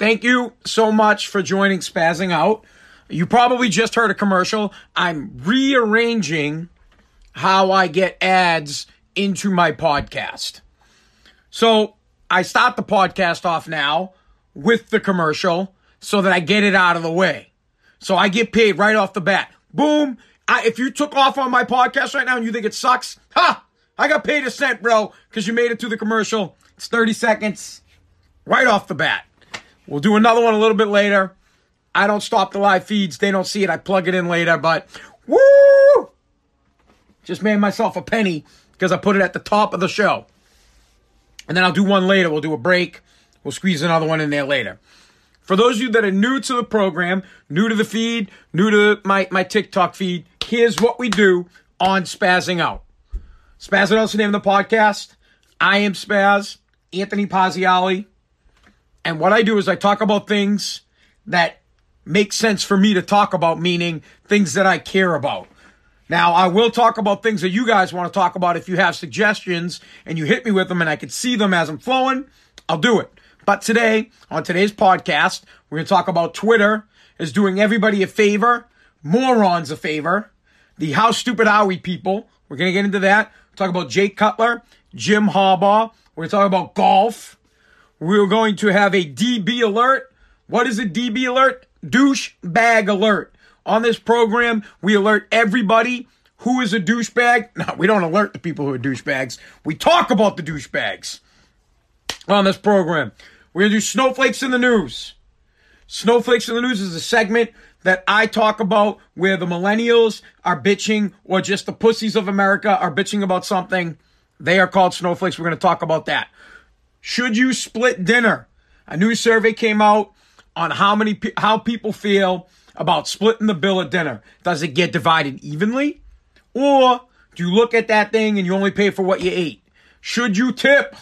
Thank you so much for joining Spazzing Out. You probably just heard a commercial. I'm rearranging how I get ads into my podcast. So I start the podcast off now with the commercial so that I get it out of the way. So I get paid right off the bat. Boom. I, if you took off on my podcast right now and you think it sucks, ha! I got paid a cent, bro, because you made it to the commercial. It's 30 seconds right off the bat. We'll do another one a little bit later. I don't stop the live feeds. They don't see it. I plug it in later, but woo! Just made myself a penny because I put it at the top of the show. And then I'll do one later. We'll do a break. We'll squeeze another one in there later. For those of you that are new to the program, new to the feed, new to my, my TikTok feed, here's what we do on Spazzing Out. Spazzing Out's the name of the podcast. I am Spaz, Anthony Pazziali. And what I do is I talk about things that make sense for me to talk about, meaning things that I care about. Now, I will talk about things that you guys want to talk about. If you have suggestions and you hit me with them and I can see them as I'm flowing, I'll do it. But today, on today's podcast, we're going to talk about Twitter is doing everybody a favor, morons a favor, the how stupid are we people. We're going to get into that. Talk about Jake Cutler, Jim Harbaugh. We're going to talk about golf. We're going to have a DB alert. What is a DB alert? Douche bag alert. On this program, we alert everybody who is a douchebag. No, we don't alert the people who are douchebags. We talk about the douchebags on this program. We're going to do Snowflakes in the News. Snowflakes in the News is a segment that I talk about where the millennials are bitching or just the pussies of America are bitching about something. They are called snowflakes. We're going to talk about that. Should you split dinner? A new survey came out on how many how people feel about splitting the bill at dinner. Does it get divided evenly? Or do you look at that thing and you only pay for what you ate? Should you tip?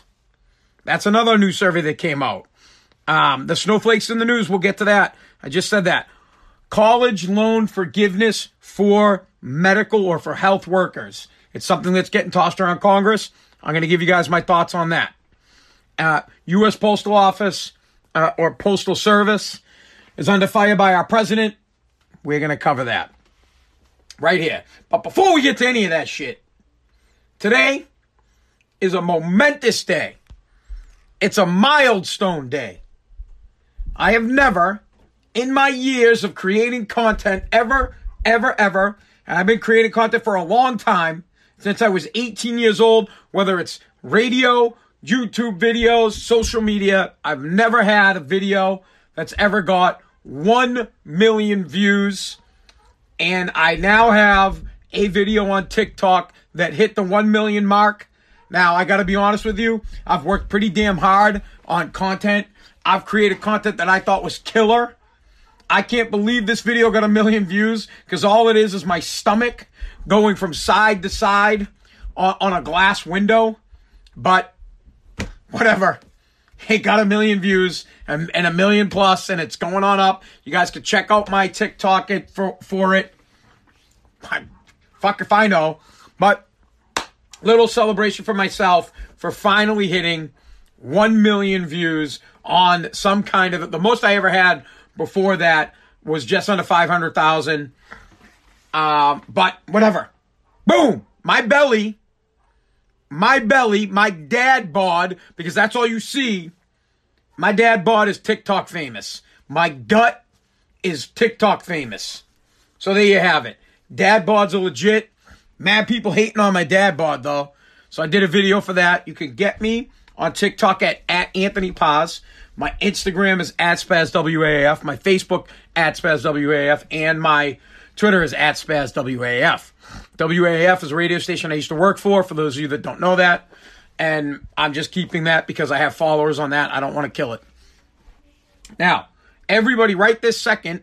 That's another new survey that came out. Um, the snowflakes in the news, we'll get to that. I just said that. College loan forgiveness for medical or for health workers. It's something that's getting tossed around Congress. I'm going to give you guys my thoughts on that. Uh, U.S. Postal Office uh, or Postal Service is under fire by our president. We're going to cover that right here. But before we get to any of that shit, today is a momentous day. It's a milestone day. I have never, in my years of creating content, ever, ever, ever, and I've been creating content for a long time, since I was 18 years old, whether it's radio, YouTube videos, social media, I've never had a video that's ever got 1 million views. And I now have a video on TikTok that hit the 1 million mark. Now, I gotta be honest with you, I've worked pretty damn hard on content. I've created content that I thought was killer. I can't believe this video got a million views because all it is is my stomach going from side to side on, on a glass window. But whatever. It got a million views and, and a million plus, and it's going on up. You guys can check out my TikTok it for, for it. fuck if I know. But little celebration for myself for finally hitting 1 million views on some kind of the most I ever had before that was just under 500,000. Um, but whatever. Boom! My belly, my belly, my dad bod, because that's all you see. My dad bod is TikTok famous. My gut is TikTok famous. So there you have it. Dad bods are legit. Mad people hating on my dad bod though. So I did a video for that. You can get me on TikTok at, at Anthony Paz. My Instagram is at SpazWAF. My Facebook at SpazWAF. And my Twitter is at SpazWAF. WAF is a radio station I used to work for, for those of you that don't know that. And I'm just keeping that because I have followers on that. I don't want to kill it. Now, everybody right this second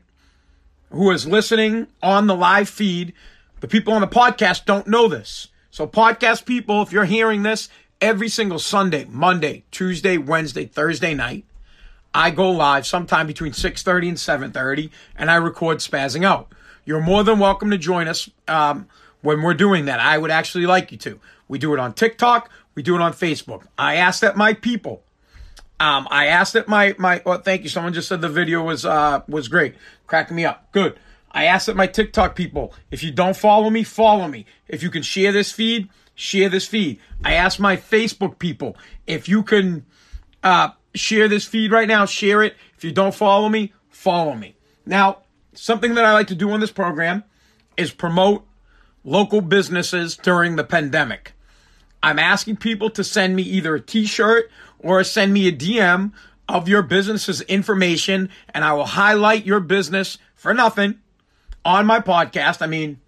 who is listening on the live feed, the people on the podcast don't know this. So, podcast people, if you're hearing this every single Sunday, Monday, Tuesday, Wednesday, Thursday night, I go live sometime between 6:30 and 7:30, and I record spazzing out. You're more than welcome to join us um, when we're doing that. I would actually like you to. We do it on TikTok. We do it on Facebook. I ask that my people Um, I asked that my my well, thank you. Someone just said the video was uh was great, cracking me up. Good. I asked that my TikTok people, if you don't follow me, follow me. If you can share this feed, share this feed. I asked my Facebook people, if you can uh share this feed right now, share it. If you don't follow me, follow me. Now, something that I like to do on this program is promote local businesses during the pandemic. I'm asking people to send me either a t-shirt or send me a DM of your business's information and I will highlight your business for nothing on my podcast. I mean,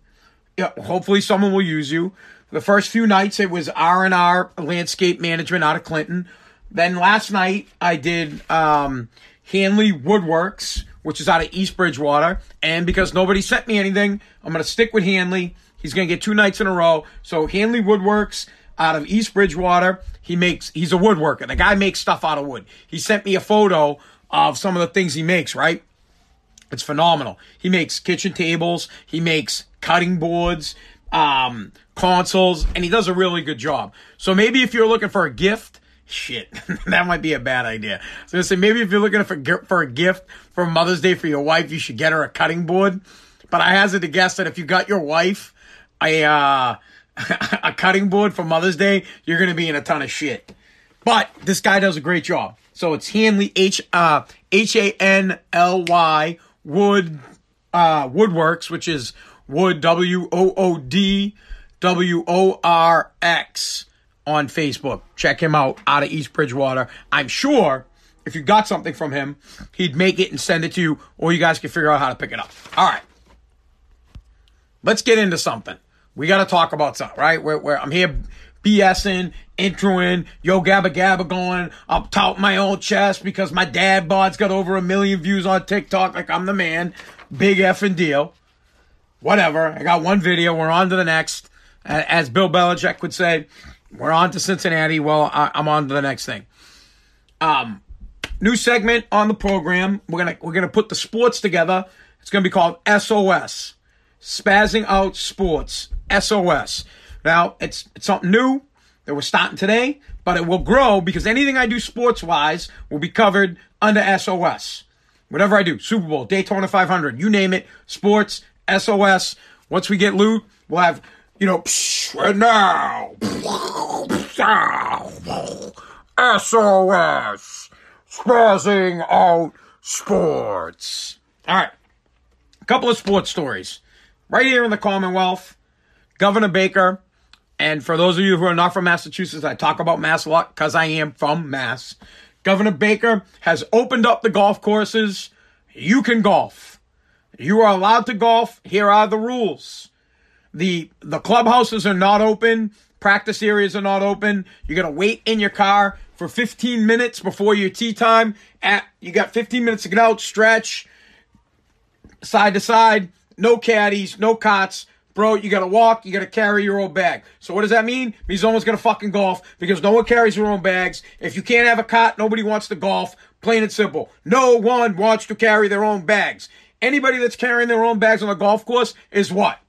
hopefully someone will use you. The first few nights it was R&R Landscape Management out of Clinton. Then last night I did um, Hanley Woodworks, which is out of East Bridgewater. And because nobody sent me anything, I'm going to stick with Hanley. He's going to get two nights in a row. So Hanley Woodworks out of East Bridgewater. He makes, he's a woodworker. The guy makes stuff out of wood. He sent me a photo of some of the things he makes, right? It's phenomenal. He makes kitchen tables. He makes cutting boards, um, consoles, and he does a really good job. So maybe if you're looking for a gift, shit, that might be a bad idea. So I say maybe if you're looking for for a gift for Mother's Day for your wife, you should get her a cutting board. But I hazard to guess that if you got your wife a uh, a cutting board for Mother's Day, you're gonna be in a ton of shit. But this guy does a great job. So it's Hanley H uh H A N L Y Wood uh Woodworks, which is Wood W O O D W O R X on Facebook. Check him out out of East Bridgewater. I'm sure if you got something from him, he'd make it and send it to you, or you guys can figure out how to pick it up. All right. Let's get into something. We got to talk about something, right? Where, where I'm here BSing, introing, yo gabba gabba going up top my old chest because my dad bod's got over a million views on TikTok like I'm the man. Big effing deal. Whatever. I got one video. We're on to the next. As Bill Belichick would say, we're on to Cincinnati. Well, I, am on to the next thing. Um, new segment on the program. We're gonna we're gonna put the sports together. It's gonna be called SOS, Spazzing Out Sports. SOS. Now it's it's something new that we're starting today, but it will grow because anything I do sports wise will be covered under SOS. Whatever I do, Super Bowl, Daytona 500, you name it, sports, SOS. Once we get loot, we'll have you know, right now, SOS, spazzing out sports. All right, a couple of sports stories. Right here in the Commonwealth, Governor Baker, and for those of you who are not from Massachusetts, I talk about Mass a lot because I am from Mass. Governor Baker has opened up the golf courses. You can golf. You are allowed to golf. Here are the rules. The the clubhouses are not open. Practice areas are not open. You're gonna wait in your car for 15 minutes before your tee time. At you got 15 minutes to get out, stretch, side to side. No caddies, no cots. Bro, you gotta walk, you gotta carry your own bag. So what does that mean? Means no one's gonna fucking golf because no one carries their own bags. If you can't have a cot, nobody wants to golf. Plain and simple. No one wants to carry their own bags. Anybody that's carrying their own bags on the golf course is what?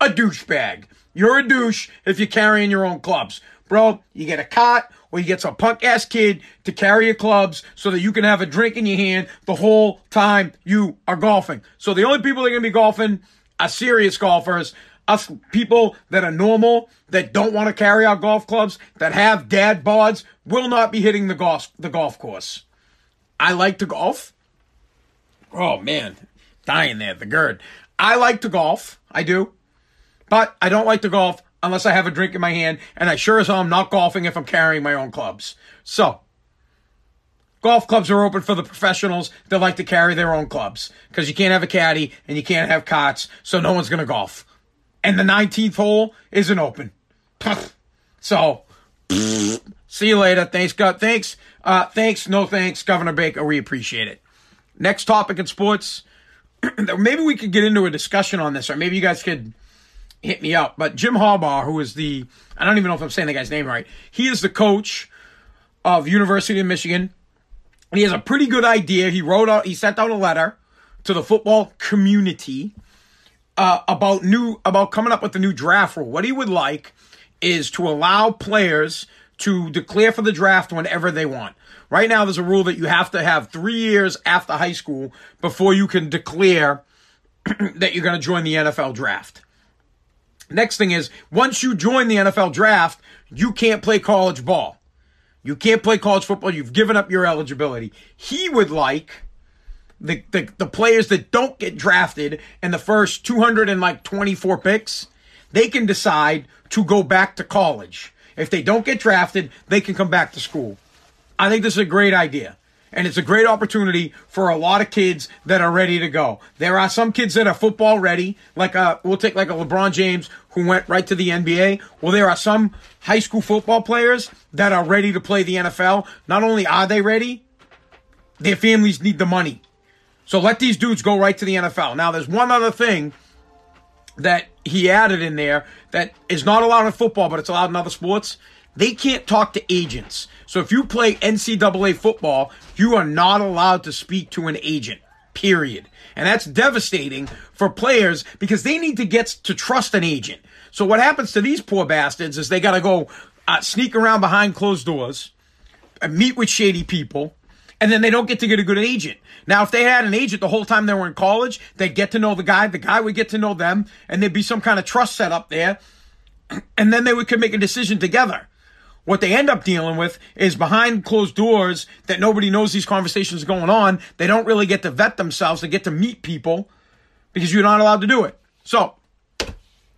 a douchebag. You're a douche if you're carrying your own clubs. Bro, you get a cot or you get some punk ass kid to carry your clubs so that you can have a drink in your hand the whole time you are golfing. So the only people that are going to be golfing are serious golfers. Us people that are normal, that don't want to carry our golf clubs, that have dad bods, will not be hitting the golf the golf course. I like to golf. Oh man, dying there, the GERD. I like to golf. I do. But I don't like to golf unless I have a drink in my hand, and I sure as hell am not golfing if I'm carrying my own clubs. So, golf clubs are open for the professionals that like to carry their own clubs because you can't have a caddy and you can't have cots, so no one's going to golf. And the 19th hole isn't open. So, see you later. Thanks, God. Thanks. Uh, thanks. No thanks, Governor Baker. We appreciate it. Next topic in sports. maybe we could get into a discussion on this, or maybe you guys could hit me up. But Jim Harbaugh, who is the, I don't even know if I'm saying the guy's name right, he is the coach of University of Michigan. He has a pretty good idea. He wrote out, he sent out a letter to the football community uh, about new, about coming up with the new draft rule. What he would like is to allow players to declare for the draft whenever they want. Right now, there's a rule that you have to have three years after high school before you can declare that you're going to join the NFL draft. Next thing is, once you join the NFL draft, you can't play college ball. You can't play college football. You've given up your eligibility. He would like the, the, the players that don't get drafted in the first 224 picks, they can decide to go back to college. If they don't get drafted, they can come back to school. I think this is a great idea. And it's a great opportunity for a lot of kids that are ready to go. There are some kids that are football ready, like a, uh, we'll take like a LeBron James who went right to the NBA. Well, there are some high school football players that are ready to play the NFL. Not only are they ready, their families need the money. So let these dudes go right to the NFL. Now, there's one other thing that he added in there that is not allowed in football, but it's allowed in other sports. They can't talk to agents. So if you play NCAA football, you are not allowed to speak to an agent, period. And that's devastating for players because they need to get to trust an agent. So what happens to these poor bastards is they got to go uh, sneak around behind closed doors, uh, meet with shady people, and then they don't get to get a good agent. Now, if they had an agent the whole time they were in college, they'd get to know the guy, the guy would get to know them, and there'd be some kind of trust set up there, and then they would could make a decision together. What they end up dealing with is behind closed doors that nobody knows these conversations are going on. They don't really get to vet themselves. They get to meet people because you're not allowed to do it. So,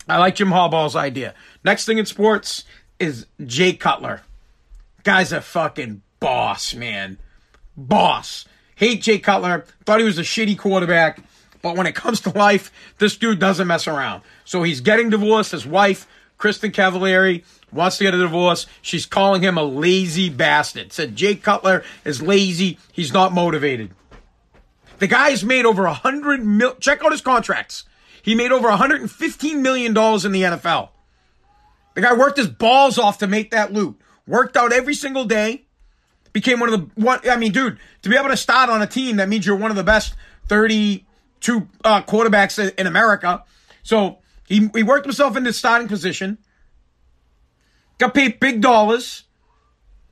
I like Jim Harbaugh's idea. Next thing in sports is Jay Cutler. Guy's a fucking boss, man. Boss. Hate Jay Cutler. Thought he was a shitty quarterback. But when it comes to life, this dude doesn't mess around. So he's getting divorced. His wife, Kristin Cavallari, wants to get a divorce. She's calling him a lazy bastard. Said Jay Cutler is lazy. He's not motivated. The guy's made over a hundred mil. Check out his contracts. He made over 115 million dollars in the NFL. The guy worked his balls off to make that loot. Worked out every single day. Became one of the one. I mean, dude, to be able to start on a team that means you're one of the best 32 uh, quarterbacks in America. So he he worked himself into starting position. Got paid big dollars.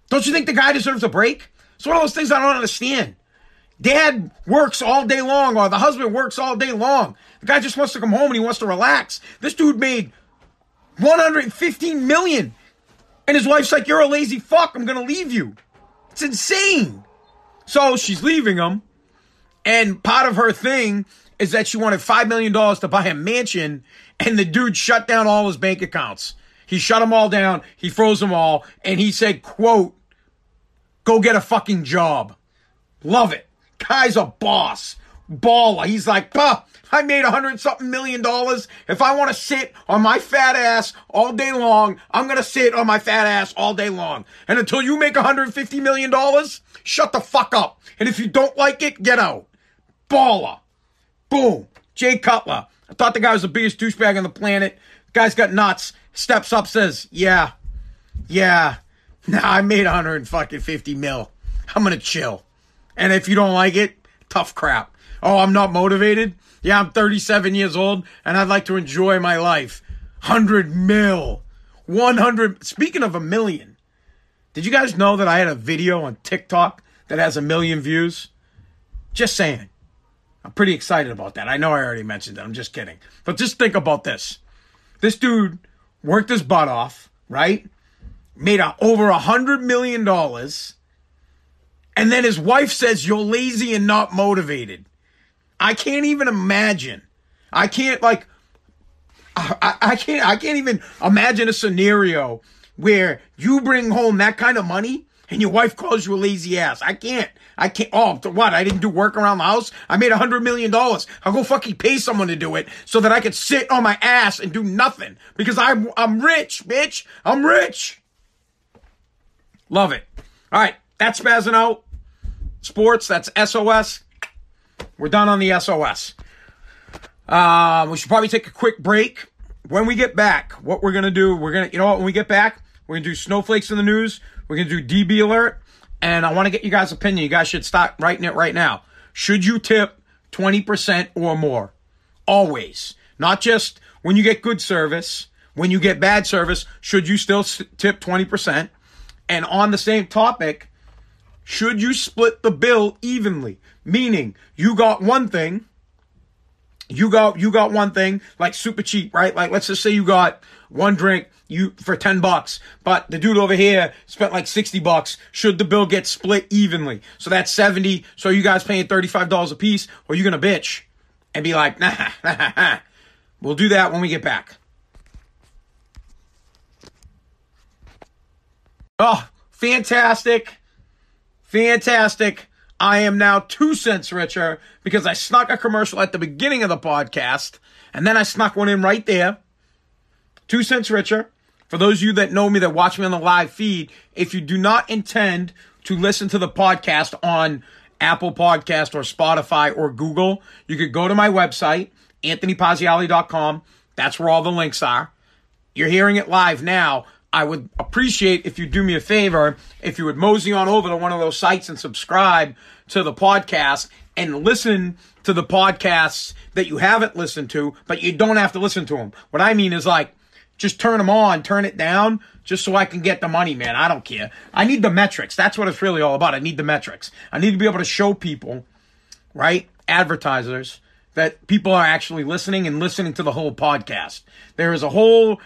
Don't you think the guy deserves a break? It's one of those things I don't understand. Dad works all day long, or the husband works all day long. The guy just wants to come home and he wants to relax. This dude made 115 million. And his wife's like, You're a lazy fuck. I'm to leave you. It's insane. So she's leaving him. And part of her thing is that she wanted $5 million to buy a mansion. And the dude shut down all his bank accounts. He shut them all down. He froze them all. And he said, quote, go get a fucking job. Love it. Guy's a boss. Baller. He's like, bah, I made a hundred something million dollars. If I want to sit on my fat ass all day long, I'm going to sit on my fat ass all day long. And until you make a $150 million, shut the fuck up. And if you don't like it, get out. Baller. Boom. Jay Cutler. I thought the guy was the biggest douchebag on the planet. Guy's got nuts steps up, says, "Yeah, yeah, nah, I made 150 mil. I'm gonna chill. And if you don't like it, tough crap. Oh, I'm not motivated. Yeah, I'm 37 years old, and I'd like to enjoy my life. 100 mil, 100. Speaking of a million, did you guys know that I had a video on TikTok that has a million views? Just saying. I'm pretty excited about that. I know I already mentioned it. I'm just kidding. But just think about this. This dude worked his butt off, right? Made a, over a hundred million dollars. And then his wife says, You're lazy and not motivated. I can't even imagine. I can't like I, I can't I can't even imagine a scenario where you bring home that kind of money and your wife calls you a lazy ass. I can't. I can't. Oh, what? I didn't do work around the house. I made a hundred million dollars. I'll go fucking pay someone to do it so that I can sit on my ass and do nothing because I'm I'm rich, bitch. I'm rich. Love it. All right, that's spazzing out. Sports. That's SOS. We're done on the SOS. Uh, we should probably take a quick break. When we get back, what we're gonna do? We're gonna, you know what? When we get back, we're gonna do snowflakes in the news. We're going to do DB alert. And I want to get you guys' opinion. You guys should start writing it right now. Should you tip 20% or more? Always. Not just when you get good service. When you get bad service, should you still tip 20%? And on the same topic, should you split the bill evenly? Meaning, you got one thing, you got you got one thing like super cheap, right? Like let's just say you got one drink you for 10 bucks, but the dude over here spent like 60 bucks. Should the bill get split evenly? So that's 70. So you guys paying $35 a piece or you going to bitch and be like, nah, nah, nah, we'll do that when we get back. Oh, fantastic. Fantastic. I am now two cents richer because I snuck a commercial at the beginning of the podcast and then I snuck one in right there. Two cents richer. For those of you that know me that watch me on the live feed, if you do not intend to listen to the podcast on Apple Podcast or Spotify or Google, you could go to my website, anthonypazziali.com. That's where all the links are. You're hearing it live now. I would appreciate if you do me a favor, if you would mosey on over to one of those sites and subscribe to the podcast and listen to the podcasts that you haven't listened to, but you don't have to listen to them. What I mean is like, just turn them on, turn it down, just so I can get the money, man. I don't care. I need the metrics. That's what it's really all about. I need the metrics. I need to be able to show people, right? Advertisers, that people are actually listening and listening to the whole podcast. There is a whole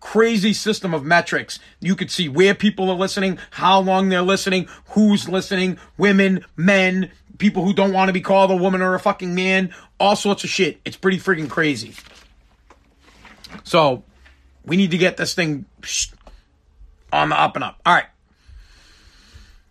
crazy system of metrics. You could see where people are listening, how long they're listening, who's listening, women, men, people who don't want to be called a woman or a fucking man, all sorts of shit. It's pretty freaking crazy. So, we need to get this thing on the up and up. All right.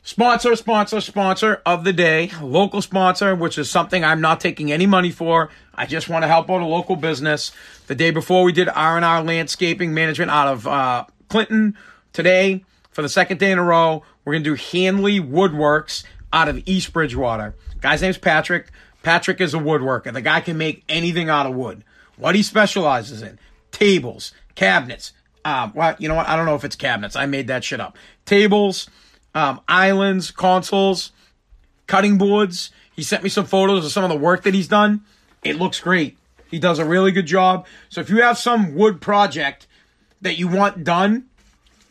Sponsor, sponsor, sponsor of the day, local sponsor, which is something I'm not taking any money for. I just want to help out a local business. The day before we did R&R Landscaping Management out of uh, Clinton. Today, for the second day in a row, we're going to do Hanley Woodworks out of East Bridgewater. Guy's name's Patrick. Patrick is a woodworker. The guy can make anything out of wood. What he specializes in, tables, cabinets. Um, well, you know what? I don't know if it's cabinets. I made that shit up. Tables, um, islands, consoles, cutting boards. He sent me some photos of some of the work that he's done. It looks great. He does a really good job. So if you have some wood project that you want done,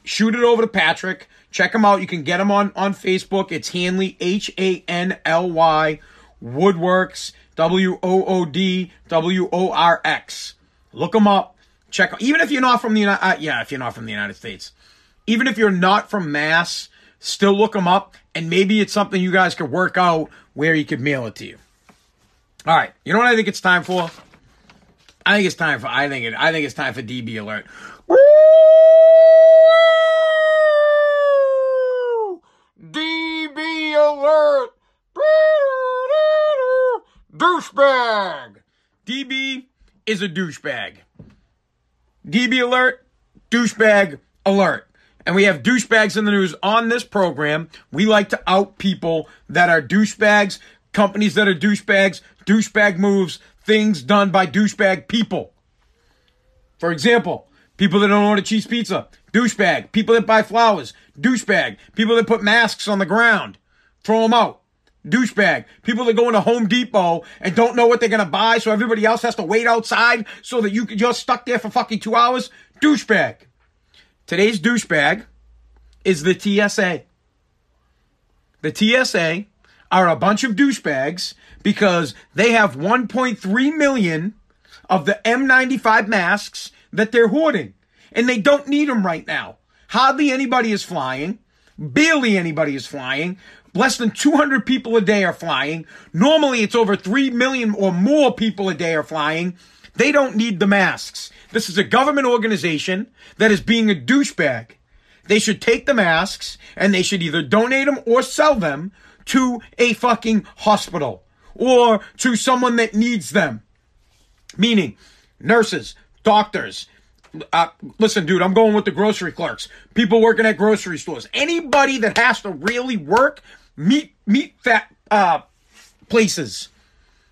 shoot it over to Patrick. Check him out. You can get him on, on Facebook. It's Hanley, H A N L Y, Woodworks, W O O D W O R X. Look him up. Check even if you're not from the United, uh, yeah, if you're not from the United States, even if you're not from Mass, still look him up, and maybe it's something you guys could work out where he could mail it to you. All right, you know what I think it's time for? I think it's time for. I think it. I think it's time for DB alert. Woo! DB alert! Douchebag! DB is a douchebag. DB alert, douchebag alert. And we have douchebags in the news on this program. We like to out people that are douchebags, companies that are douchebags, douchebag moves, things done by douchebag people. For example, people that don't order cheese pizza, douchebag. People that buy flowers, douchebag. People that put masks on the ground, throw them out douchebag. People that go into Home Depot and don't know what they're gonna buy, so everybody else has to wait outside so that you you're stuck there for fucking two hours. Douchebag. Today's douchebag is the TSA. The TSA are a bunch of douchebags because they have 1.3 million of the N95 masks that they're hoarding. And they don't need them right now. Hardly anybody is flying. Barely anybody is flying. Less than 200 people a day are flying. Normally it's over 3 million or more people a day are flying. They don't need the masks. This is a government organization that is being a douchebag. They should take the masks and they should either donate them or sell them to a fucking hospital or to someone that needs them. Meaning nurses, doctors, uh, listen, dude, I'm going with the grocery clerks, people working at grocery stores, anybody that has to really work meat meat fat uh, places.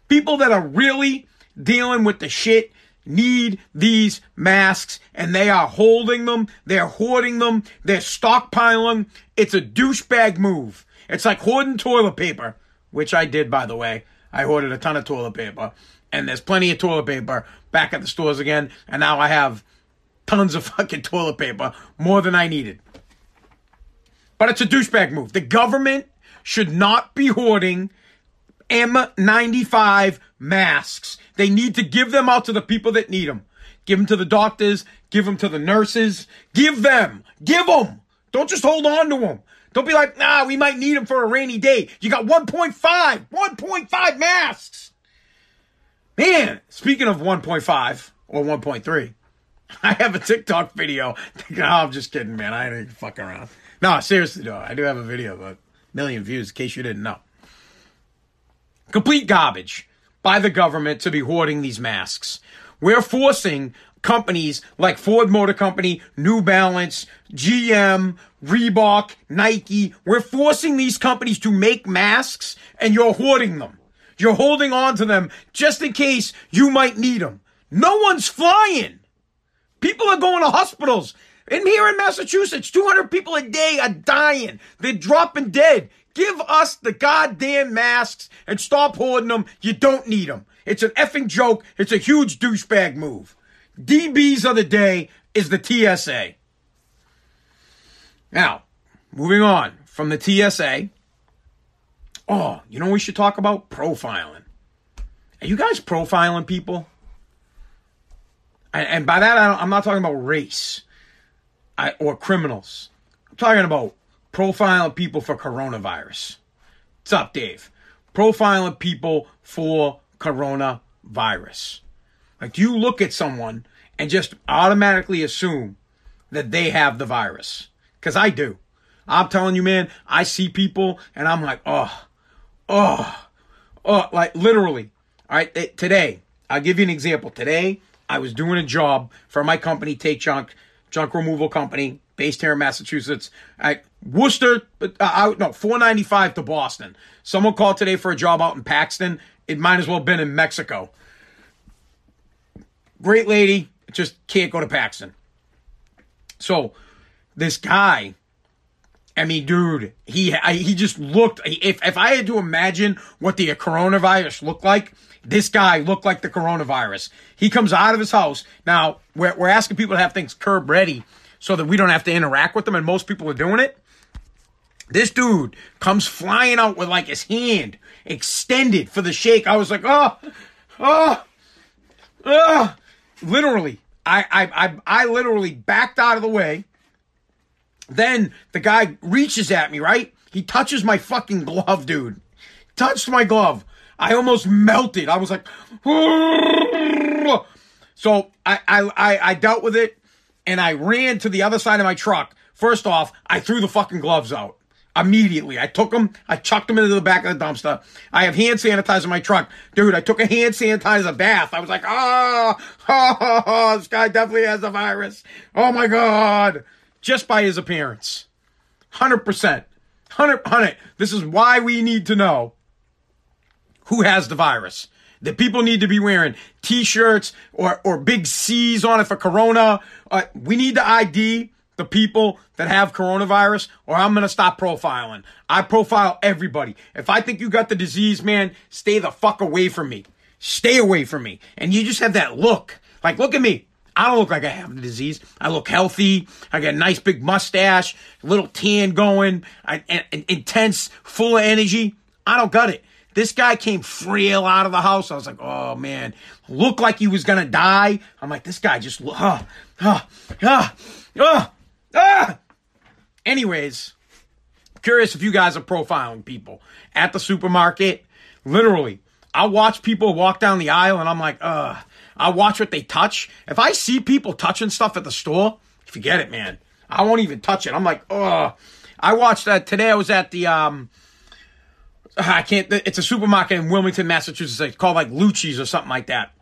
People that are really dealing with the shit need these masks and they are holding them, they're hoarding them, they're stockpiling. It's a douchebag move. It's like hoarding toilet paper, which I did by the way. I hoarded a ton of toilet paper and there's plenty of toilet paper back at the stores again and now I have tons of fucking toilet paper, more than I needed. But it's a douchebag move. The government should not be hoarding N95 masks. They need to give them out to the people that need them. Give them to the doctors, give them to the nurses, give them, give them. Don't just hold on to them. Don't be like, nah, we might need them for a rainy day. You got 1.5, 1.5 masks. Man, speaking of 1.5 or 1.3, I have a TikTok video. no, I'm just kidding, man. I ain't fucking around. No, seriously though, I do have a video, but million views in case you didn't know. Complete garbage by the government to be hoarding these masks. We're forcing companies like Ford Motor Company, New Balance, GM, Reebok, Nike. We're forcing these companies to make masks and you're hoarding them. You're holding on to them just in case you might need them. No one's flying. People are going to hospitals. And here in Massachusetts, 200 people a day are dying. They're dropping dead. Give us the goddamn masks and stop hoarding them. You don't need them. It's an effing joke. It's a huge douchebag move. DBs of the day is the TSA. Now, moving on from the TSA. Oh, you know we should talk about profiling. Are you guys profiling people? And, by that, I am not talking about race or criminals. I'm talking about profiling people for coronavirus. What's up, Dave? Profiling people for coronavirus. Like, you look at someone and just automatically assume that they have the virus? Because I do. I'm telling you, man, I see people and I'm like, oh, oh, oh, like literally. All right, eh, today, I'll give you an example. Today, I was doing a job for my company, Take Junk, junk removal company, based here in Massachusetts. At Worcester, uh, out no, 495 to Boston. Someone called today for a job out in Paxton. It might as well have been in Mexico. Great lady, just can't go to Paxton. So this guy, I mean, dude, he I, he just looked. If if I had to imagine what the coronavirus looked like, this guy looked like the coronavirus. He comes out of his house. Now we're we're asking people to have things curb ready so that we don't have to interact with them, and most people are doing it. This dude comes flying out with like his hand extended for the shake. I was like, oh, oh, oh literally, I, I, I, I literally backed out of the way. Then the guy reaches at me, right? He touches my fucking glove, dude. Touched my glove. I almost melted. I was like, so I, I, I dealt with it and I ran to the other side of my truck. First off, I threw the fucking gloves out immediately. I took them, I chucked them into the back of the dumpster. I have hand sanitizer in my truck. Dude, I took a hand sanitizer bath. I was like, oh, oh, oh, this guy definitely has the virus. Oh my God. Just by his appearance. 100%. 100, 100. This is why we need to know who has the virus. The people need to be wearing t-shirts or, or big C's on it for Corona. Uh, we need to ID the people that have coronavirus or I'm going to stop profiling. I profile everybody. If I think you got the disease, man, stay the fuck away from me. Stay away from me. And you just have that look. Like, look at me. I don't look like I have the disease. I look healthy. I got a nice big mustache, a little tan going, I, and, intense, full of energy. I don't got it. This guy came frail out of the house. I was like, oh man, looked like he was gonna die. I'm like, this guy just, uh, uh, uh, uh, Ah! Anyways, curious if you guys are profiling people at the supermarket. Literally, I watch people walk down the aisle and I'm like, uh, I watch what they touch. If I see people touching stuff at the store, forget it, man. I won't even touch it. I'm like, uh, I watched that today. I was at the, um, I can't, it's a supermarket in Wilmington, Massachusetts. It's called like Lucci's or something like that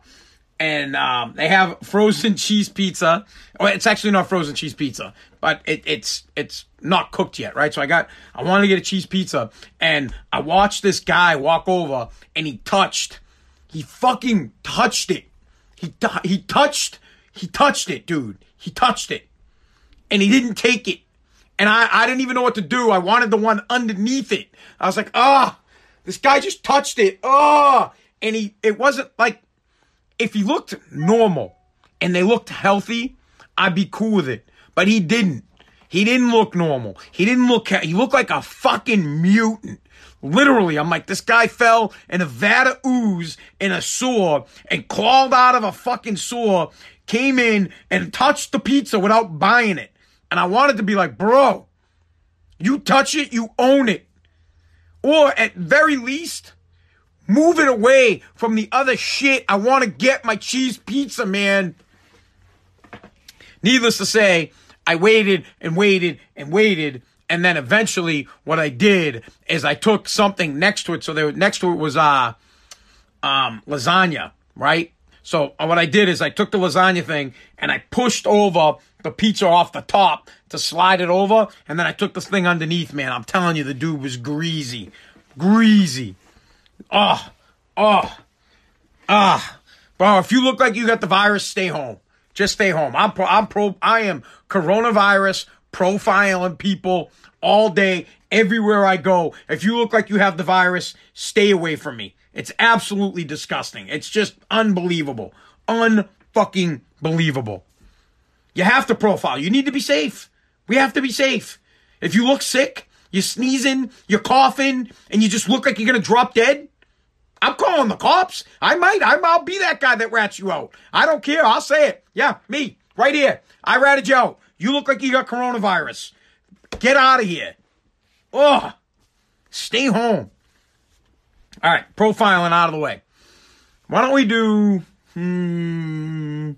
and um, they have frozen cheese pizza. Well, it's actually not frozen cheese pizza, but it, it's it's not cooked yet, right? So I got I wanted to get a cheese pizza, and I watched this guy walk over, and he touched, he fucking touched it. He he touched he touched it, dude. He touched it, and he didn't take it, and I I didn't even know what to do. I wanted the one underneath it. I was like, ah, oh, this guy just touched it, oh, and he it wasn't like if he looked normal and they looked healthy, I'd be cool with it. But he didn't. He didn't look normal. He didn't look, he looked like a fucking mutant. Literally, I'm like, this guy fell in a vat of ooze in a sewer and crawled out of a fucking sewer, came in and touched the pizza without buying it. And I wanted to be like, bro, you touch it, you own it. Or at very least, move it away from the other shit. I want to get my cheese pizza, man. Needless to say, I waited and waited and waited. And then eventually what I did is I took something next to it. So there next to it was uh um lasagna, right? So uh, what I did is I took the lasagna thing and I pushed over the pizza off the top to slide it over, and then I took this thing underneath, man. I'm telling you, the dude was greasy. Greasy. Oh, oh, ah. Bro, if you look like you got the virus, stay home. Just stay home. I'm pro, I'm pro, I am coronavirus profiling people all day, everywhere I go. If you look like you have the virus, stay away from me. It's absolutely disgusting. It's just unbelievable. Unfucking believable. You have to profile. You need to be safe. We have to be safe. If you look sick, you're sneezing, you're coughing, and you just look like you're gonna drop dead, I'm calling the cops. I might. i will be that guy that rats you out. I don't care. I'll say it. Yeah, me. Right here. I ratted you out. You look like you got coronavirus. Get out of here. Ugh. Stay home. All right. Profiling out of the way. Why don't we do. Hmm.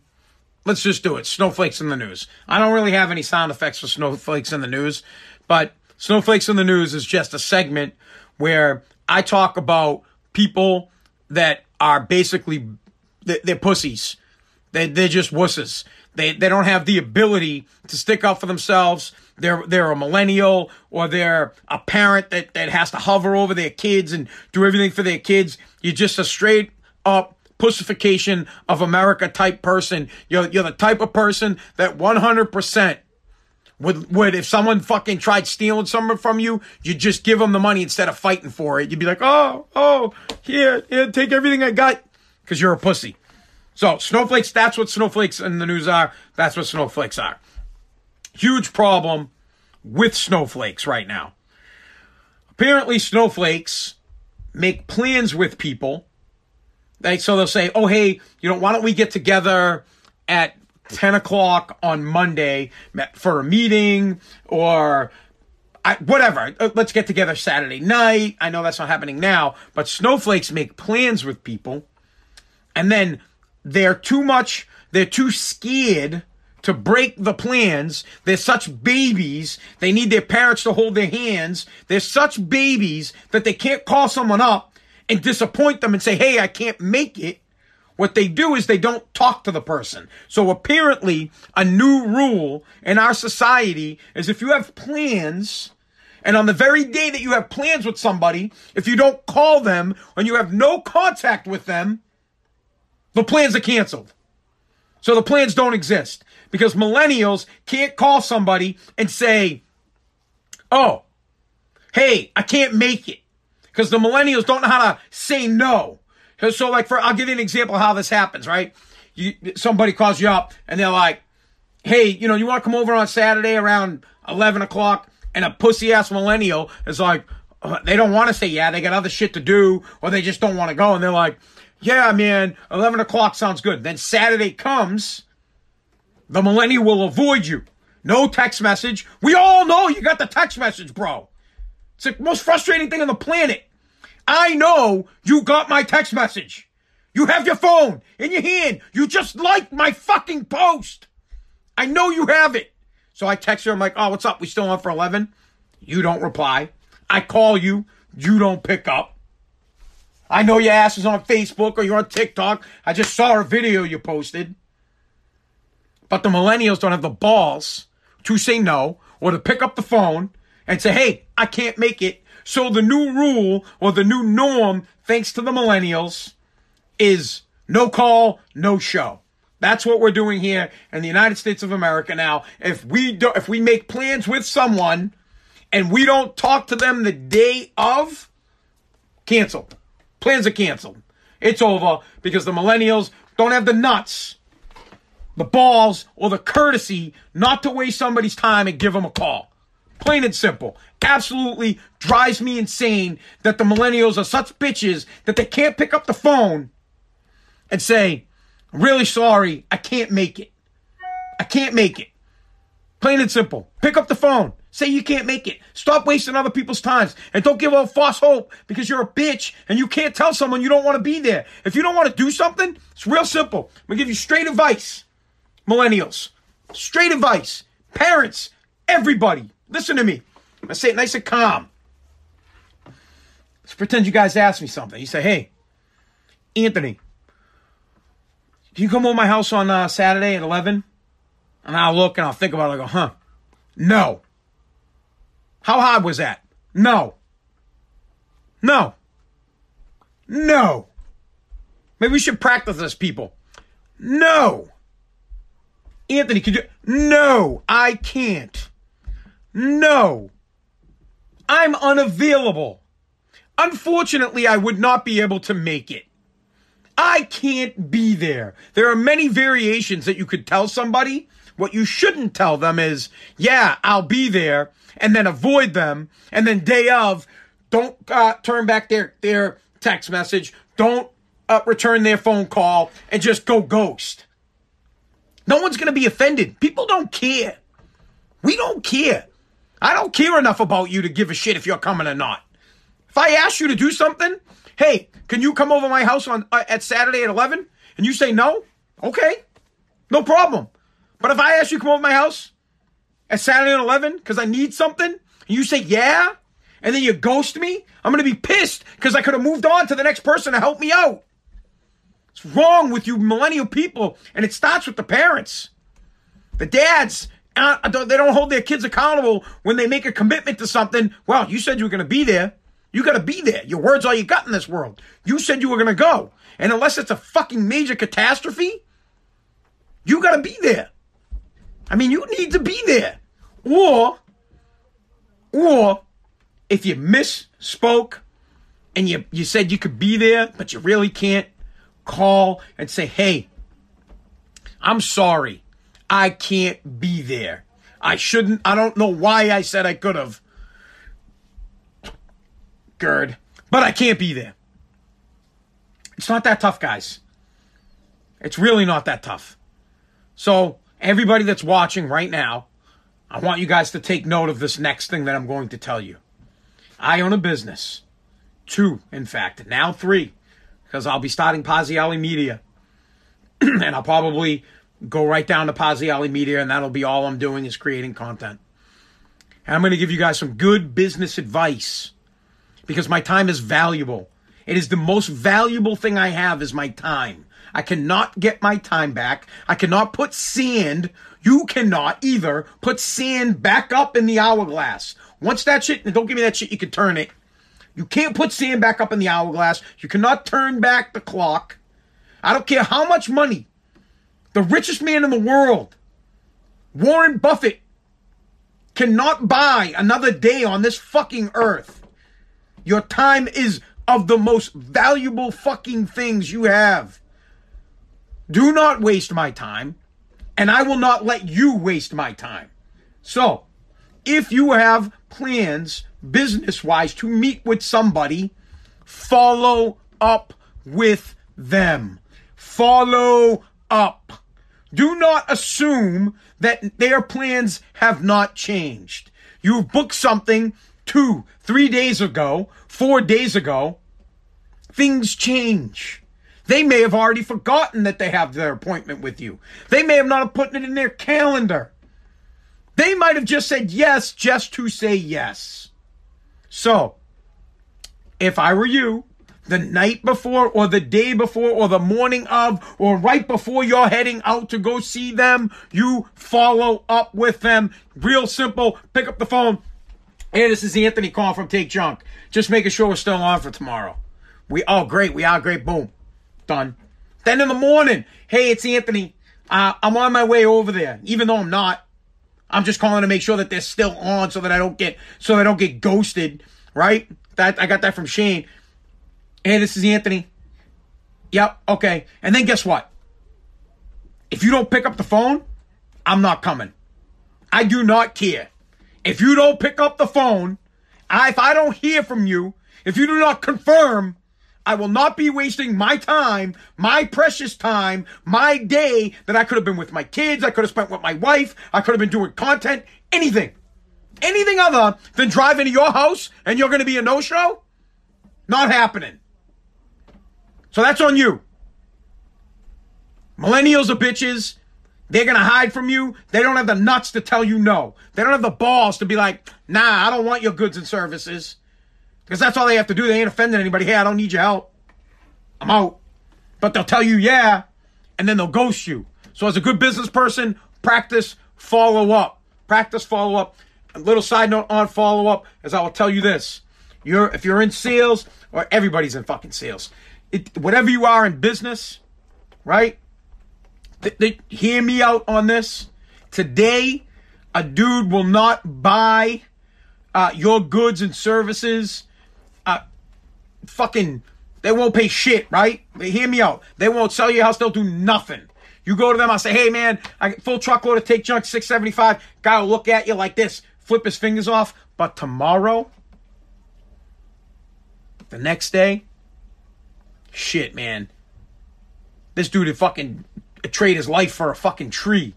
Let's just do it. Snowflakes in the news. I don't really have any sound effects for snowflakes in the news, but snowflakes in the news is just a segment where I talk about people that are basically they're pussies. They they're just wusses. They they don't have the ability to stick up for themselves. They're they're a millennial or they're a parent that, that has to hover over their kids and do everything for their kids. You're just a straight up pussification of America type person. You're you're the type of person that 100% would would if someone fucking tried stealing something from you, you just give them the money instead of fighting for it. You'd be like, oh, oh, here, here, take everything I got, because you're a pussy. So snowflakes, that's what snowflakes in the news are. That's what snowflakes are. Huge problem with snowflakes right now. Apparently, snowflakes make plans with people. Like, so they'll say, oh, hey, you know, why don't we get together at 10 o'clock on Monday for a meeting or I, whatever. Uh, let's get together Saturday night. I know that's not happening now, but snowflakes make plans with people and then they're too much, they're too scared to break the plans. They're such babies. They need their parents to hold their hands. They're such babies that they can't call someone up and disappoint them and say, Hey, I can't make it. What they do is they don't talk to the person. So apparently, a new rule in our society is if you have plans, and on the very day that you have plans with somebody, if you don't call them and you have no contact with them, the plans are canceled. So the plans don't exist because millennials can't call somebody and say, Oh, hey, I can't make it. Because the millennials don't know how to say no. So like for, I'll give you an example how this happens, right? You, somebody calls you up and they're like, Hey, you know, you want to come over on Saturday around 11 o'clock? And a pussy ass millennial is like, uh, they don't want to say yeah, they got other shit to do, or they just don't want to go. And they're like, yeah, man, 11 o'clock sounds good. Then Saturday comes, the millennial will avoid you. No text message. We all know you got the text message, bro. It's the most frustrating thing on the planet. I know you got my text message. You have your phone in your hand. You just liked my fucking post. I know you have it. So I text her. I'm like, oh, what's up? We still on for 11? You don't reply. I call you. You don't pick up. I know your ass is on Facebook or you're on TikTok. I just saw a video you posted. But the millennials don't have the balls to say no or to pick up the phone and say, hey, I can't make it. So the new rule or the new norm, thanks to the millennials, is no call, no show. That's what we're doing here in the United States of America now. If we do, if we make plans with someone and we don't talk to them the day of, canceled. Plans are canceled. It's over because the millennials don't have the nuts the balls or the courtesy not to waste somebody's time and give them a call. Plain and simple. Absolutely drives me insane that the millennials are such bitches that they can't pick up the phone and say, really sorry, I can't make it. I can't make it. Plain and simple. Pick up the phone. Say you can't make it. Stop wasting other people's times. And don't give up false hope because you're a bitch and you can't tell someone you don't want to be there. If you don't want to do something, it's real simple. I'm going to give you straight advice. Millennials. Straight advice. Parents. Everybody. Listen to me. I say it nice and calm. Let's pretend you guys ask me something. You say, hey, Anthony, can you come over my house on uh, Saturday at 11? And I'll look and I'll think about it. I go, huh? No. How hard was that? No. No. No. Maybe we should practice this, people. No. Anthony, could you? No, I can't. No. I'm unavailable. Unfortunately, I would not be able to make it. I can't be there. There are many variations that you could tell somebody. What you shouldn't tell them is, yeah, I'll be there, and then avoid them, and then day of, don't uh, turn back their, their text message, don't uh, return their phone call, and just go ghost. No one's going to be offended. People don't care. We don't care. I don't care enough about you to give a shit if you're coming or not. If I ask you to do something, hey, can you come over my house on uh, at Saturday at 11? And you say no? Okay. No problem. But if I ask you to come over my house at Saturday at 11 because I need something, and you say yeah, and then you ghost me, I'm going to be pissed because I could have moved on to the next person to help me out. What's wrong with you millennial people? And it starts with the parents. The dads, they don't hold their kids accountable when they make a commitment to something. Well, you said you were going to be there. You got to be there. Your word's all you got in this world. You said you were going to go. And unless it's a fucking major catastrophe, you got to be there. I mean, you need to be there. Or, or if you misspoke and you, you said you could be there, but you really can't, call and say, hey, I'm sorry. I can't be there. I shouldn't. I don't know why I said I could have. Gerd. But I can't be there. It's not that tough, guys. It's really not that tough. So, everybody that's watching right now, I want you guys to take note of this next thing that I'm going to tell you. I own a business. Two, in fact, now three because I'll be starting Pazziali Media. and I'll probably go right down to Pazziali Media, and that'll be all I'm doing is creating content. And I'm going to give you guys some good business advice because my time is valuable. It is the most valuable thing I have is my time. I cannot get my time back. I cannot put sand. You cannot either put sand back up in the hourglass. Once that shit, don't give me that shit, you can turn it. You can't put sand back up in the hourglass. You cannot turn back the clock. I don't care how much money the richest man in the world, Warren Buffett, cannot buy another day on this fucking earth. Your time is of the most valuable fucking things you have. Do not waste my time, and I will not let you waste my time. So, if you have plans business wise to meet with somebody, follow up with them. Follow up. Do not assume that their plans have not changed. You booked something two, three days ago, four days ago. Things change. They may have already forgotten that they have their appointment with you. They may have not put it in their calendar. They might have just said yes just to say yes. So, if I were you, the night before or the day before or the morning of or right before you're heading out to go see them, you follow up with them. Real simple. Pick up the phone. Hey, this is Anthony calling from Take Junk. Just making sure we're still on for tomorrow. We oh great, we are great. Boom, done. Then in the morning, hey, it's Anthony. Uh, I'm on my way over there, even though I'm not. I'm just calling to make sure that they're still on so that I don't get so I don't get ghosted, right? That I got that from Shane. Hey, this is Anthony. Yep, okay. And then guess what? If you don't pick up the phone, I'm not coming. I do not care. If you don't pick up the phone, I, if I don't hear from you, if you do not confirm, I will not be wasting my time, my precious time, my day that I could have been with my kids, I could have spent with my wife, I could have been doing content, anything. Anything other than driving to your house and you're going to be a no show? Not happening. So that's on you. Millennials are bitches. They're going to hide from you. They don't have the nuts to tell you no. They don't have the balls to be like, nah, I don't want your goods and services. Because that's all they have to do. They ain't offending anybody. Hey, I don't need your help. I'm out. But they'll tell you, yeah, and then they'll ghost you. So as a good business person, practice follow up. Practice follow up. A little side note on follow up is I will tell you this. You're if you're in sales, or everybody's in fucking sales. It, whatever you are in business, right? Th- th- hear me out on this. Today, a dude will not buy uh, your goods and services. Uh, fucking, they won't pay shit, right? Hear me out. They won't sell your house. They'll do nothing. You go to them. I say, hey man, I get full truckload of take junk, six seventy five. Guy will look at you like this, flip his fingers off. But tomorrow, the next day, shit, man. This dude would fucking trade his life for a fucking tree.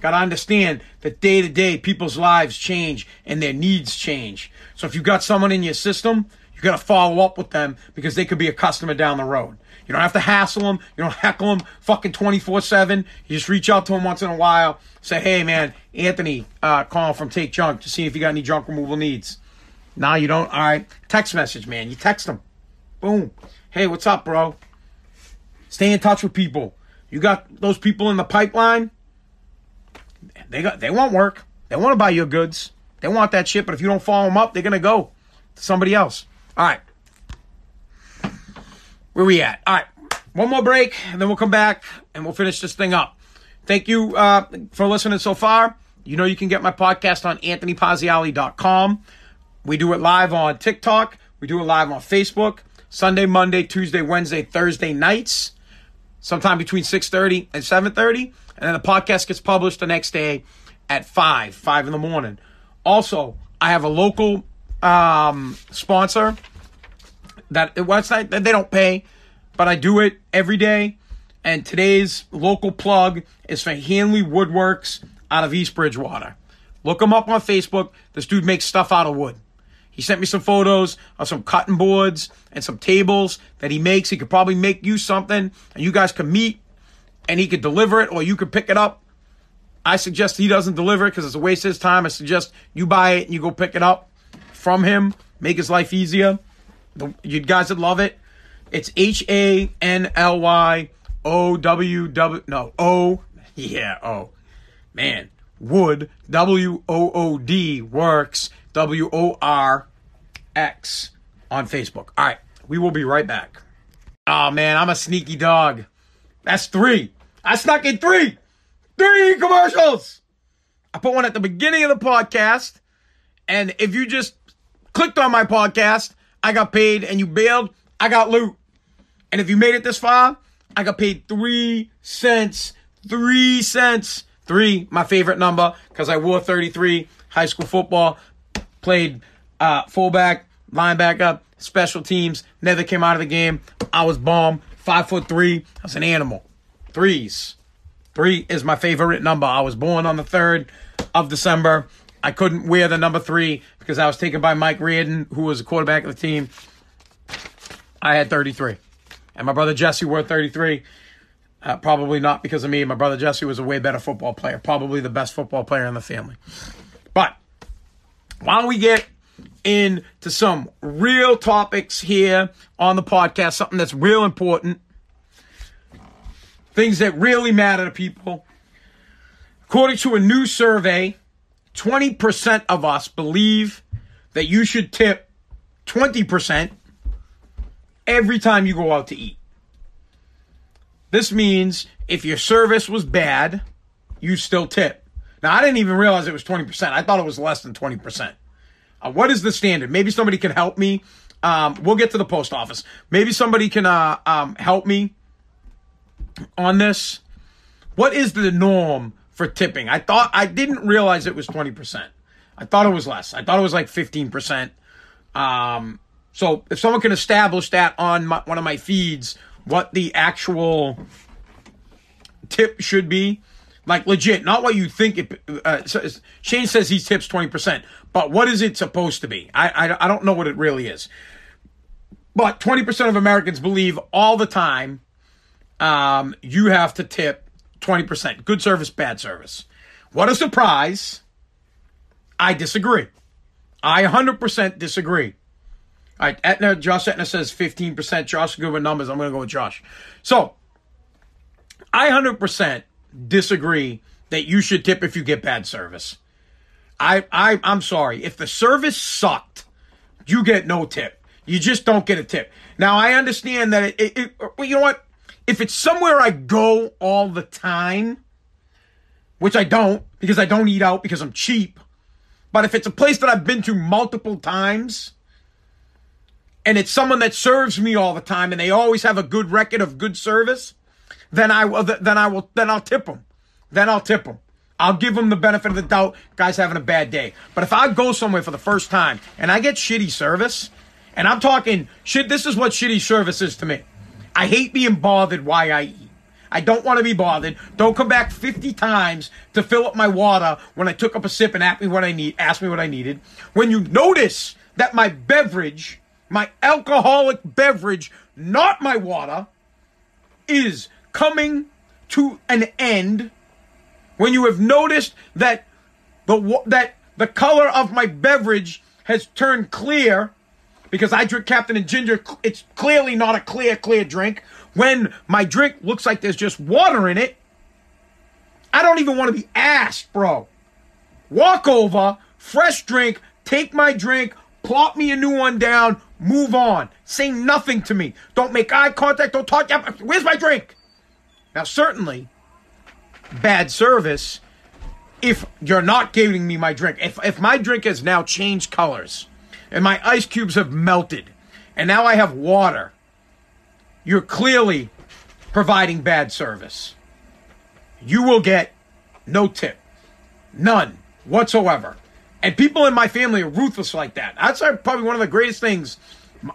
Got to understand that day to day, people's lives change and their needs change. So if you got someone in your system, you got to follow up with them because they could be a customer down the road. You don't have to hassle them. You don't heckle them fucking 24 7. You just reach out to them once in a while. Say, hey, man, Anthony, uh, calling from Take Junk to see if you got any junk removal needs. Now you don't. All right. Text message, man. You text them. Boom. Hey, what's up, bro? Stay in touch with people. You got those people in the pipeline. They got. They want work. They want to buy your goods. They want that shit. But if you don't follow them up, they're gonna go to somebody else. All right. Where we at? All right. One more break, and then we'll come back and we'll finish this thing up. Thank you uh, for listening so far. You know you can get my podcast on anthonypaziali.com. We do it live on TikTok. We do it live on Facebook. Sunday, Monday, Tuesday, Wednesday, Thursday nights, sometime between 6.30 and 7.30. And then the podcast gets published the next day at 5, 5 in the morning. Also, I have a local um, sponsor that website that they don't pay, but I do it every day. And today's local plug is for Hanley Woodworks out of East Bridgewater. Look them up on Facebook. This dude makes stuff out of wood. He sent me some photos of some cutting boards and some tables that he makes. He could probably make you something and you guys can meet and he could deliver it or you could pick it up. I suggest he doesn't deliver it because it's a waste of his time. I suggest you buy it and you go pick it up from him, make his life easier. You guys would love it. It's H A N L Y O W W. No, O. Yeah, O. Man. Wood. W O O D works. W O R X on Facebook. All right. We will be right back. Oh, man. I'm a sneaky dog. That's three. I snuck in three. Three commercials. I put one at the beginning of the podcast. And if you just clicked on my podcast, I got paid and you bailed, I got loot. And if you made it this far, I got paid three cents. Three cents. Three, my favorite number, because I wore 33, high school football, played uh, fullback, linebacker, special teams, never came out of the game. I was bomb, five foot three. I was an animal. Threes. Three is my favorite number. I was born on the 3rd of December. I couldn't wear the number three because I was taken by Mike Reardon, who was the quarterback of the team. I had 33. And my brother Jesse wore 33. Uh, probably not because of me. My brother Jesse was a way better football player, probably the best football player in the family. But why don't we get into some real topics here on the podcast, something that's real important, things that really matter to people. According to a new survey, 20% of us believe that you should tip 20% every time you go out to eat. This means if your service was bad, you still tip. Now, I didn't even realize it was 20%. I thought it was less than 20%. Uh, what is the standard? Maybe somebody can help me. Um, we'll get to the post office. Maybe somebody can uh, um, help me on this. what is the norm for tipping? I thought I didn't realize it was 20%. I thought it was less. I thought it was like 15%. Um, so if someone can establish that on my, one of my feeds, what the actual tip should be, like legit, not what you think it. Uh, Shane says he tips 20%, but what is it supposed to be? I, I, I don't know what it really is. But 20% of Americans believe all the time um, you have to tip 20%. Good service, bad service. What a surprise. I disagree. I 100% disagree. All right, Etna, Josh Etna says 15%. Josh good with numbers. I'm going to go with Josh. So, I 100% disagree that you should tip if you get bad service. I, I, I'm sorry. If the service sucked, you get no tip. You just don't get a tip. Now, I understand that it, it, it you know what? If it's somewhere I go all the time, which I don't because I don't eat out because I'm cheap, but if it's a place that I've been to multiple times and it's someone that serves me all the time and they always have a good record of good service, then I uh, will then I will then I'll tip them. Then I'll tip them. I'll give them the benefit of the doubt. Guy's having a bad day. But if I go somewhere for the first time and I get shitty service, and I'm talking shit, this is what shitty service is to me. I hate being bothered why I eat. I don't want to be bothered. Don't come back 50 times to fill up my water when I took up a sip and ask me what I need, ask me what I needed. When you notice that my beverage, my alcoholic beverage, not my water, is coming to an end when you have noticed that the that the color of my beverage has turned clear because I drink Captain and Ginger, it's clearly not a clear, clear drink. When my drink looks like there's just water in it, I don't even want to be asked, bro. Walk over, fresh drink, take my drink, plop me a new one down, move on. Say nothing to me. Don't make eye contact, don't talk. Where's my drink? Now, certainly, bad service if you're not giving me my drink. If, if my drink has now changed colors and my ice cubes have melted and now I have water, you're clearly providing bad service. You will get no tip. None whatsoever. And people in my family are ruthless like that. That's probably one of the greatest things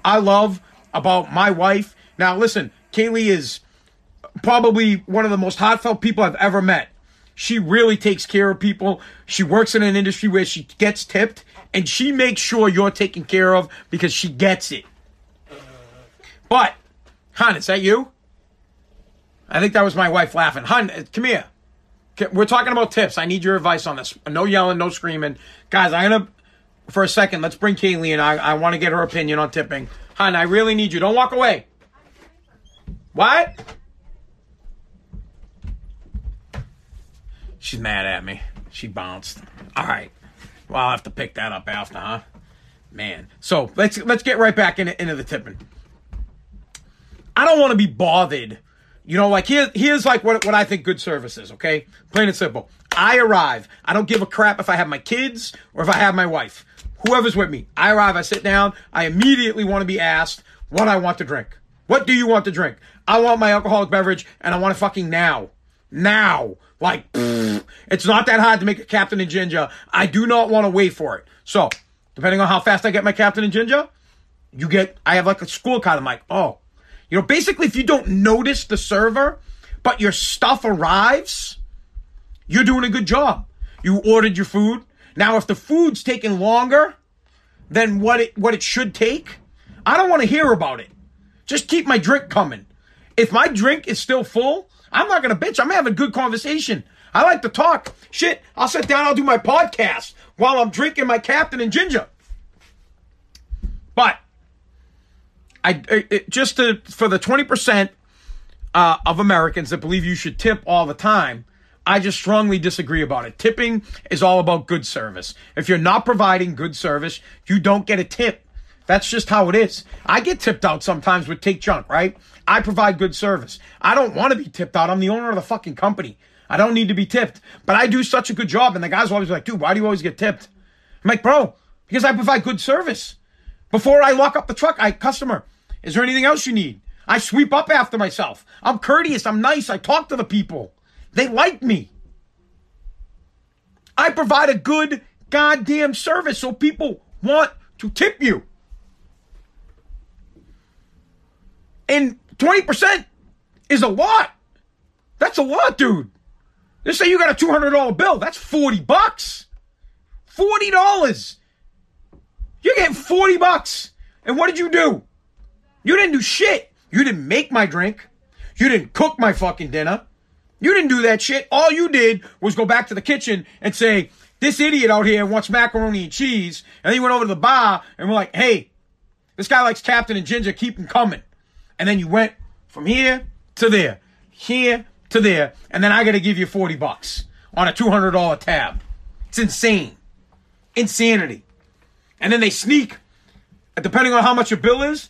I love about my wife. Now, listen, Kaylee is probably one of the most heartfelt people I've ever met. She really takes care of people. She works in an industry where she gets tipped and she makes sure you're taken care of because she gets it. But, hon, is that you? I think that was my wife laughing. Hun, uh, come here. We're talking about tips. I need your advice on this. No yelling, no screaming. Guys, I'm going to, for a second, let's bring Kaylee in. I, I want to get her opinion on tipping. Hun, I really need you. Don't walk away. What? She's mad at me. She bounced. All right. Well, I'll have to pick that up after, huh? Man. So let's let's get right back into, into the tipping. I don't want to be bothered. You know, like here, here's like what, what I think good service is, okay? Plain and simple. I arrive. I don't give a crap if I have my kids or if I have my wife. Whoever's with me. I arrive, I sit down, I immediately want to be asked what I want to drink. What do you want to drink? I want my alcoholic beverage and I want it fucking now. Now. Like, pfft, it's not that hard to make a Captain and Ginger. I do not want to wait for it. So, depending on how fast I get my Captain and Ginger, you get, I have like a scorecard. I'm like, oh, you know, basically, if you don't notice the server, but your stuff arrives, you're doing a good job. You ordered your food. Now, if the food's taking longer than what it what it should take, I don't want to hear about it. Just keep my drink coming. If my drink is still full, I'm not gonna bitch. I'm having a good conversation. I like to talk. Shit, I'll sit down, I'll do my podcast while I'm drinking my Captain and Ginger. But I it, just to, for the 20% uh, of Americans that believe you should tip all the time, I just strongly disagree about it. Tipping is all about good service. If you're not providing good service, you don't get a tip. That's just how it is. I get tipped out sometimes with Take Junk, right? I provide good service. I don't want to be tipped out. I'm the owner of the fucking company. I don't need to be tipped, but I do such a good job. And the guys always like, dude, why do you always get tipped? I'm like, bro, because I provide good service. Before I lock up the truck, I customer, is there anything else you need? I sweep up after myself. I'm courteous. I'm nice. I talk to the people. They like me. I provide a good goddamn service so people want to tip you. And 20% is a lot. That's a lot, dude. Let's say you got a $200 bill. That's 40 bucks. $40. You're getting 40 bucks. And what did you do? You didn't do shit. You didn't make my drink. You didn't cook my fucking dinner. You didn't do that shit. All you did was go back to the kitchen and say, this idiot out here wants macaroni and cheese. And then you went over to the bar and we're like, hey, this guy likes Captain and Ginger. Keep him coming. And then you went from here to there, here to there. And then I got to give you 40 bucks on a $200 tab. It's insane. Insanity. And then they sneak, depending on how much your bill is,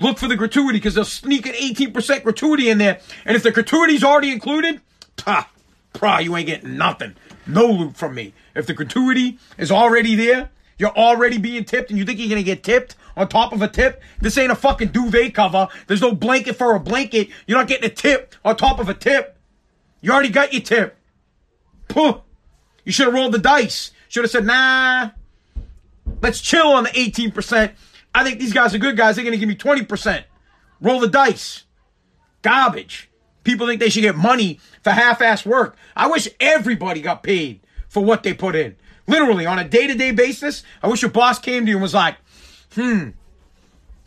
look for the gratuity because they'll sneak an 18% gratuity in there. And if the gratuity's already included, pah, prah, you ain't getting nothing. No loot from me. If the gratuity is already there, you're already being tipped and you think you're going to get tipped on top of a tip? This ain't a fucking duvet cover. There's no blanket for a blanket. You're not getting a tip on top of a tip. You already got your tip. Puh. You should have rolled the dice. Should have said, nah, let's chill on the 18%. I think these guys are good guys. They're going to give me 20%. Roll the dice. Garbage. People think they should get money for half-ass work. I wish everybody got paid for what they put in. Literally, on a day-to-day basis, I wish your boss came to you and was like, hmm,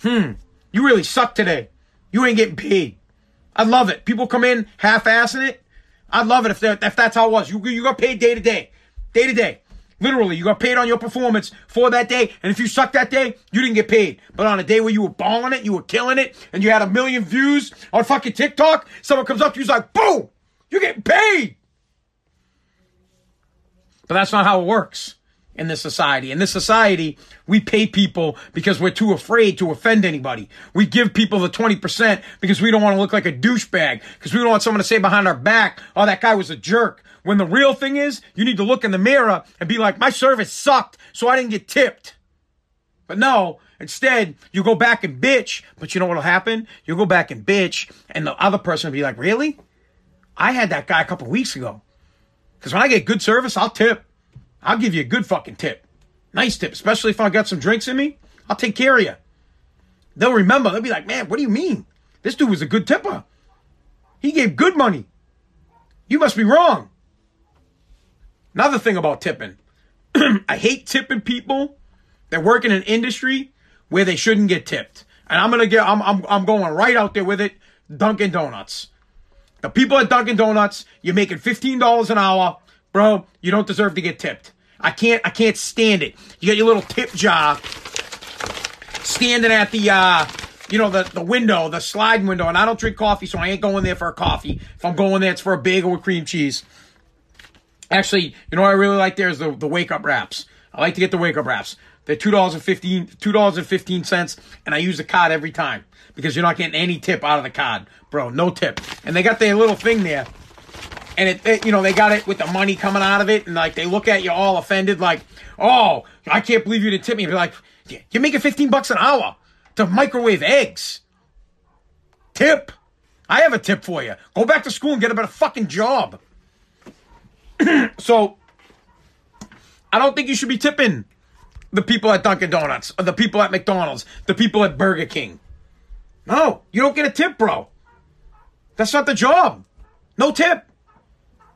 hmm, you really suck today. You ain't getting paid. I love it. People come in half-assing it. I'd love it if, if that's how it was. You, you got paid day to day. Day to day. Literally, you got paid on your performance for that day. And if you suck that day, you didn't get paid. But on a day where you were balling it, you were killing it, and you had a million views on fucking TikTok, someone comes up to you, like, boom, you're getting paid. But that's not how it works in this society. In this society, we pay people because we're too afraid to offend anybody. We give people the 20% because we don't want to look like a douchebag, because we don't want someone to say behind our back, oh, that guy was a jerk. When the real thing is, you need to look in the mirror and be like, my service sucked, so I didn't get tipped. But no, instead, you go back and bitch. But you know what'll happen? You'll go back and bitch, and the other person will be like, really? I had that guy a couple weeks ago. Because when I get good service, I'll tip. I'll give you a good fucking tip. Nice tip, especially if I got some drinks in me. I'll take care of you. They'll remember. They'll be like, man, what do you mean? This dude was a good tipper. He gave good money. You must be wrong. Another thing about tipping. I hate tipping people that work in an industry where they shouldn't get tipped. And I'm gonna get I'm I'm I'm going right out there with it. Dunkin' Donuts. The people at Dunkin' Donuts, you're making $15 an hour. Bro, you don't deserve to get tipped. I can't I can't stand it. You got your little tip jar standing at the uh you know the, the window, the sliding window, and I don't drink coffee, so I ain't going there for a coffee. If I'm going there, it's for a bagel with cream cheese. Actually, you know what I really like there is the, the wake up wraps. I like to get the wake up wraps. They're two dollars and fifteen two dollars and fifteen cents, and I use the card every time because you're not getting any tip out of the card, bro. No tip. And they got their little thing there and it, it, you know they got it with the money coming out of it and like they look at you all offended like oh i can't believe you didn't tip me. They're like you're making 15 bucks an hour to microwave eggs. Tip. I have a tip for you. Go back to school and get a better fucking job. So i don't think you should be tipping the people at dunkin' donuts or the people at mcdonald's the people at burger king. No you don't get a tip bro. That's not the job. No tip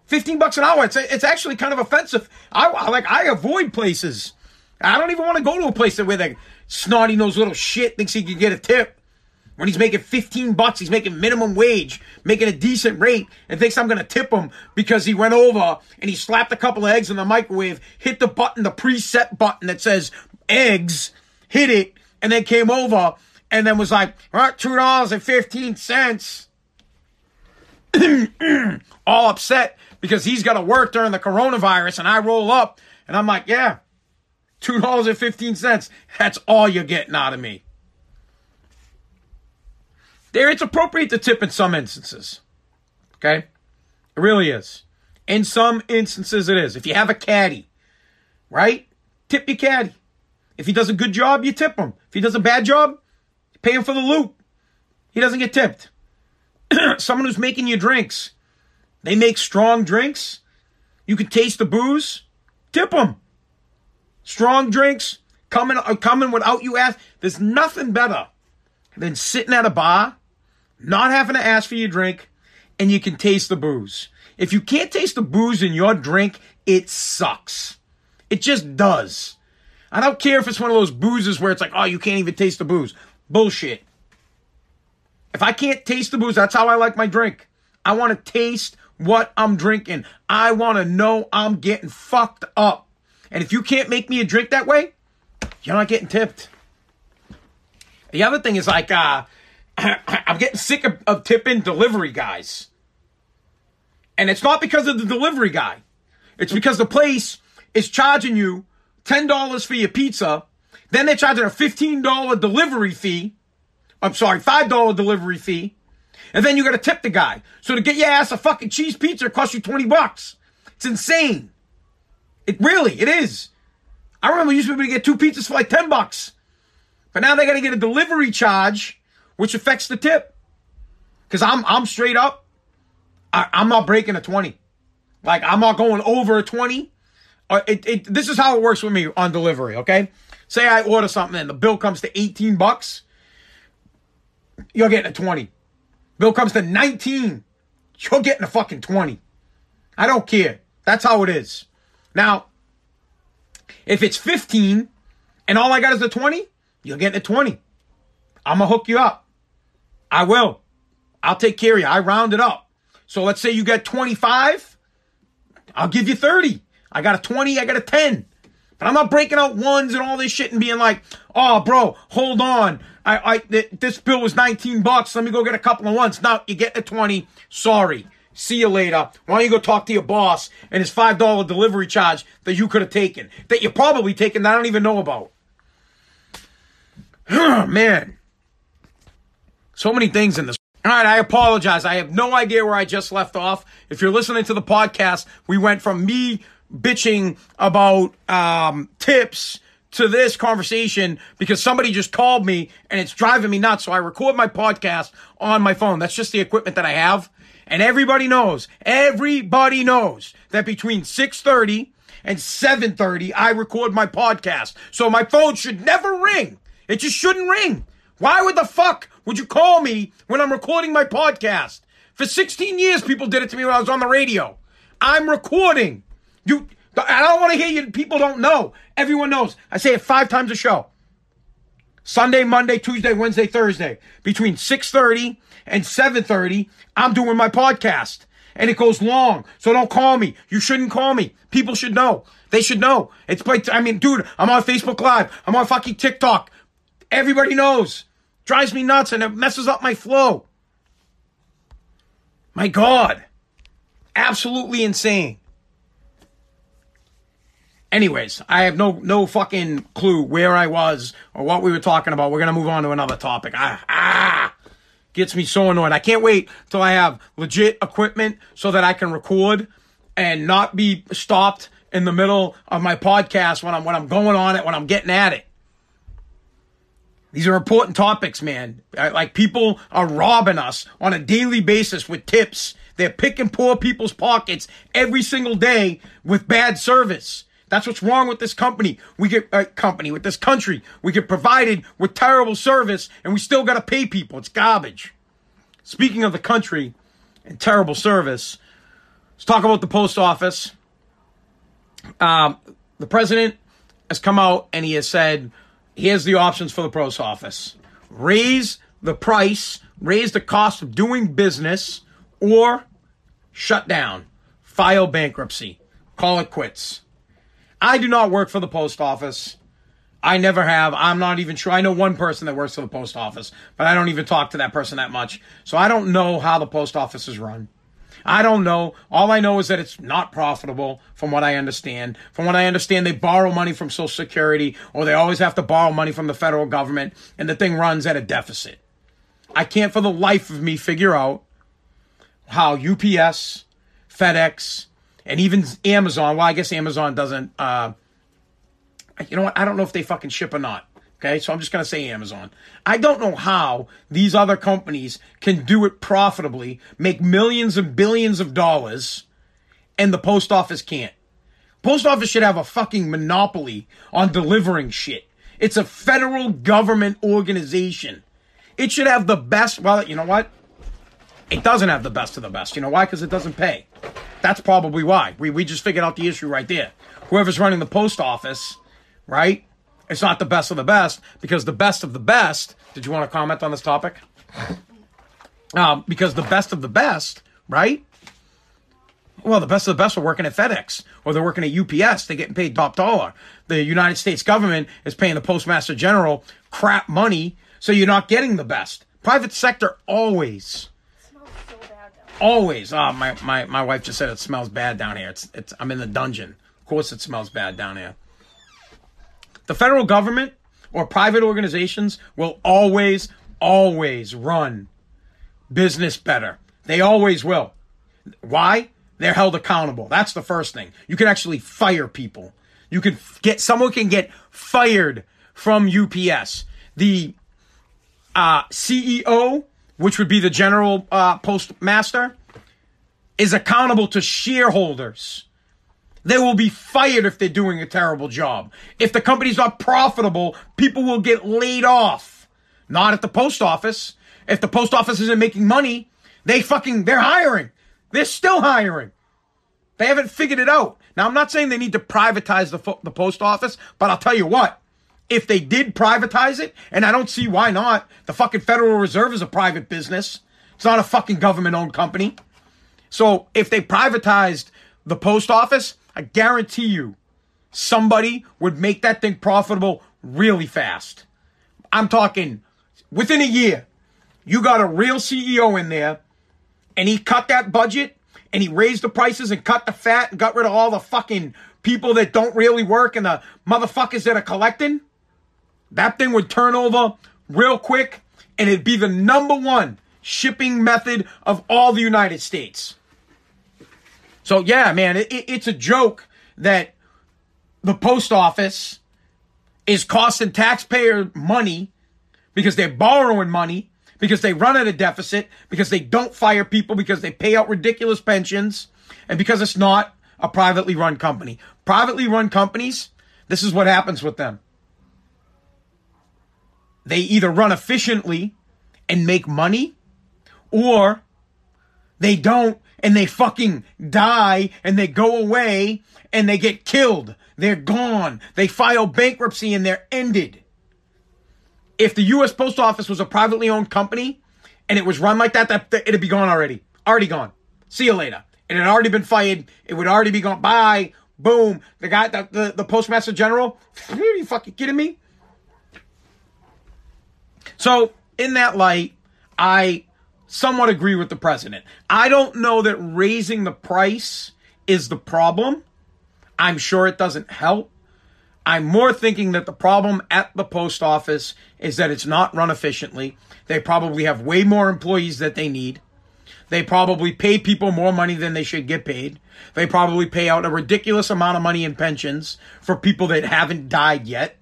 15 bucks an hour. It's, it's actually kind of offensive. I like, I avoid places. I don't even want to go to a place where the snotty nose little shit thinks he can get a tip. When he's making 15 bucks, he's making minimum wage, making a decent rate, and thinks I'm going to tip him because he went over and he slapped a couple of eggs in the microwave, hit the button, the preset button that says eggs, hit it, and then came over and then was like, all right, $2.15. All upset because he's got to work during the coronavirus and I roll up and I'm like, yeah, $2.15. That's all you're getting out of me. There, it's appropriate to tip in some instances. Okay? It really is. In some instances, it is. If you have a caddy, right? Tip your caddy. If he does a good job, you tip him. If he does a bad job, pay him for the loop. He doesn't get tipped. Someone who's making you drinks They make strong drinks. You can taste the booze. Tip them. Strong drinks coming uh, coming without you ask. There's nothing better than sitting at a bar, not having to ask for your drink, and you can taste the booze. If you can't taste the booze in your drink, it sucks. It just does. I don't care if it's one of those boozes where it's like, oh, you can't even taste the booze. Bullshit. If I can't taste the booze, that's how I like my drink. I want to taste what I'm drinking. I want to know I'm getting fucked up. And if you can't make me a drink that way, you're not getting tipped. The other thing is like, uh, I'm getting sick of, of tipping delivery guys. And it's not because of the delivery guy. It's because the place is charging you $10 for your pizza. Then they're charging a $15 delivery fee. I'm sorry, $5 delivery fee. And then you got to tip the guy. So to get your ass a fucking cheese pizza it costs you 20 bucks. It's insane. It really, it is. I remember used to be able to get two pizzas for like 10 bucks. But now they got to get a delivery charge, which affects the tip. Cause I'm, I'm straight up. I, I'm not breaking a 20. Like I'm not going over a 20. Uh, it, it, this is how it works with me on delivery. Okay. Say I order something and the bill comes to 18 bucks. You're getting a 20. Bill comes to 19. You're getting a fucking 20. I don't care. That's how it is. Now, if it's 15 and all I got is a 20, you're getting a 20. I'm going to hook you up. I will. I'll take care of you. I round it up. So let's say you get 25. I'll give you 30. I got a 20. I got a 10. But I'm not breaking out ones and all this shit and being like, oh, bro, hold on. I, I, th- this bill was 19 bucks. Let me go get a couple of ones. Now you get a 20. Sorry. See you later. Why don't you go talk to your boss and his $5 delivery charge that you could have taken, that you probably taken that I don't even know about. Man. So many things in this. All right, I apologize. I have no idea where I just left off. If you're listening to the podcast, we went from me bitching about um, tips to this conversation because somebody just called me and it's driving me nuts. So I record my podcast on my phone. That's just the equipment that I have. And everybody knows, everybody knows that between 630 and 730, I record my podcast. So my phone should never ring. It just shouldn't ring. Why would the fuck would you call me when I'm recording my podcast? For 16 years, people did it to me when I was on the radio. I'm recording. You, I don't want to hear you. People don't know. Everyone knows. I say it five times a show. Sunday, Monday, Tuesday, Wednesday, Thursday. Between 6.30 and 7.30, I'm doing my podcast. And it goes long. So don't call me. You shouldn't call me. People should know. They should know. It's like, I mean, dude, I'm on Facebook Live. I'm on fucking TikTok. Everybody knows. Drives me nuts and it messes up my flow. My God. Absolutely insane. Anyways, I have no no fucking clue where I was or what we were talking about. We're gonna move on to another topic. Ah, ah gets me so annoyed. I can't wait till I have legit equipment so that I can record and not be stopped in the middle of my podcast when I'm when I'm going on it, when I'm getting at it. These are important topics, man. Like people are robbing us on a daily basis with tips. They're picking poor people's pockets every single day with bad service. That's what's wrong with this company. We get a uh, company with this country. We get provided with terrible service, and we still got to pay people. It's garbage. Speaking of the country and terrible service, let's talk about the post office. Um, the president has come out and he has said, "Here's the options for the post office: raise the price, raise the cost of doing business, or shut down, file bankruptcy, call it quits." I do not work for the post office. I never have. I'm not even sure. I know one person that works for the post office, but I don't even talk to that person that much. So I don't know how the post office is run. I don't know. All I know is that it's not profitable from what I understand. From what I understand, they borrow money from Social Security or they always have to borrow money from the federal government and the thing runs at a deficit. I can't for the life of me figure out how UPS, FedEx, and even Amazon. Well, I guess Amazon doesn't. Uh, you know what? I don't know if they fucking ship or not. Okay, so I'm just going to say Amazon. I don't know how these other companies can do it profitably, make millions and billions of dollars, and the post office can't. Post office should have a fucking monopoly on delivering shit. It's a federal government organization. It should have the best. Well, you know what? It doesn't have the best of the best. You know why? Because it doesn't pay. That's probably why. We, we just figured out the issue right there. Whoever's running the post office, right? It's not the best of the best because the best of the best. Did you want to comment on this topic? Um, because the best of the best, right? Well, the best of the best are working at FedEx or they're working at UPS. They're getting paid top dollar. The United States government is paying the Postmaster General crap money, so you're not getting the best. Private sector always always. Oh, my, my, my wife just said it smells bad down here. It's, it's, I'm in the dungeon. Of course it smells bad down here. The federal government or private organizations will always, always run business better. They always will. Why? They're held accountable. That's the first thing. You can actually fire people. You can get, someone can get fired from UPS. The uh, CEO which would be the general uh, postmaster, is accountable to shareholders. They will be fired if they're doing a terrible job. If the company's not profitable, people will get laid off. Not at the post office. If the post office isn't making money, they fucking, they're hiring. They're still hiring. They haven't figured it out. Now, I'm not saying they need to privatize the, the post office, but I'll tell you what, if they did privatize it, and I don't see why not. The fucking Federal Reserve is a private business. It's not a fucking government owned company. So if they privatized the post office, I guarantee you somebody would make that thing profitable really fast. I'm talking within a year. You got a real CEO in there and he cut that budget and he raised the prices and cut the fat and got rid of all the fucking people that don't really work and the motherfuckers that are collecting. That thing would turn over real quick and it'd be the number one shipping method of all the United States. So, yeah, man, it, it's a joke that the post office is costing taxpayer money because they're borrowing money, because they run at a deficit, because they don't fire people, because they pay out ridiculous pensions, and because it's not a privately run company. Privately run companies, this is what happens with them they either run efficiently and make money or they don't and they fucking die and they go away and they get killed. They're gone. They file bankruptcy and they're ended. If the U.S. Post Office was a privately owned company and it was run like that, that, it'd be gone already. Already gone. See you later. It had already been fired. It would already be gone. Bye. Boom. The guy, the, the, the postmaster general. Are you fucking kidding me? So, in that light, I somewhat agree with the president. I don't know that raising the price is the problem. I'm sure it doesn't help. I'm more thinking that the problem at the post office is that it's not run efficiently. They probably have way more employees that they need. They probably pay people more money than they should get paid. They probably pay out a ridiculous amount of money in pensions for people that haven't died yet,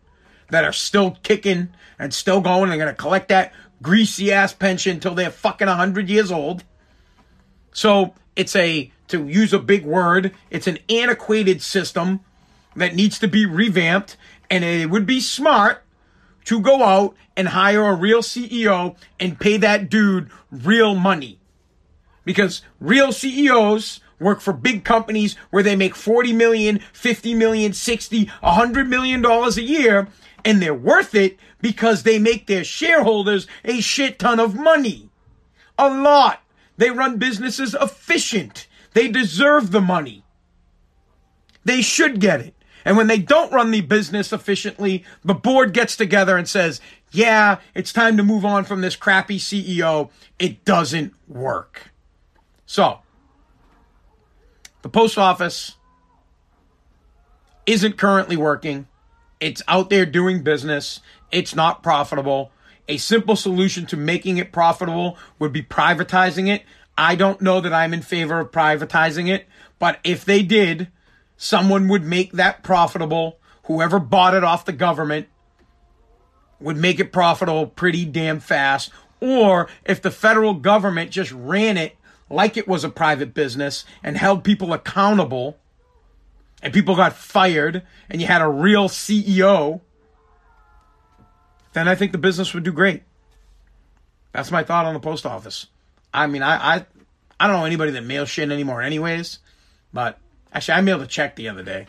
that are still kicking and still going. They're going to collect that greasy ass pension until they're fucking 100 years old. So it's a, to use a big word, it's an antiquated system that needs to be revamped. And it would be smart to go out and hire a real CEO and pay that dude real money. Because real CEOs work for big companies where they make 40 million, 50 million, 60, 100 million dollars a year and they're worth it because they make their shareholders a shit ton of money. A lot. They run businesses efficient. They deserve the money. They should get it. And when they don't run the business efficiently, the board gets together and says, yeah, it's time to move on from this crappy CEO. It doesn't work. So, the post office isn't currently working. It's out there doing business. It's not profitable. A simple solution to making it profitable would be privatizing it. I don't know that I'm in favor of privatizing it, but if they did, someone would make that profitable. Whoever bought it off the government, would make it profitable pretty damn fast. Or if the federal government just ran it like it was a private business and held people accountable and people got fired and you had a real CEO, then I think the business would do great. That's my thought on the post office. I mean, I I, I don't know anybody that mails shit anymore, anyways. But actually, I mailed a check the other day.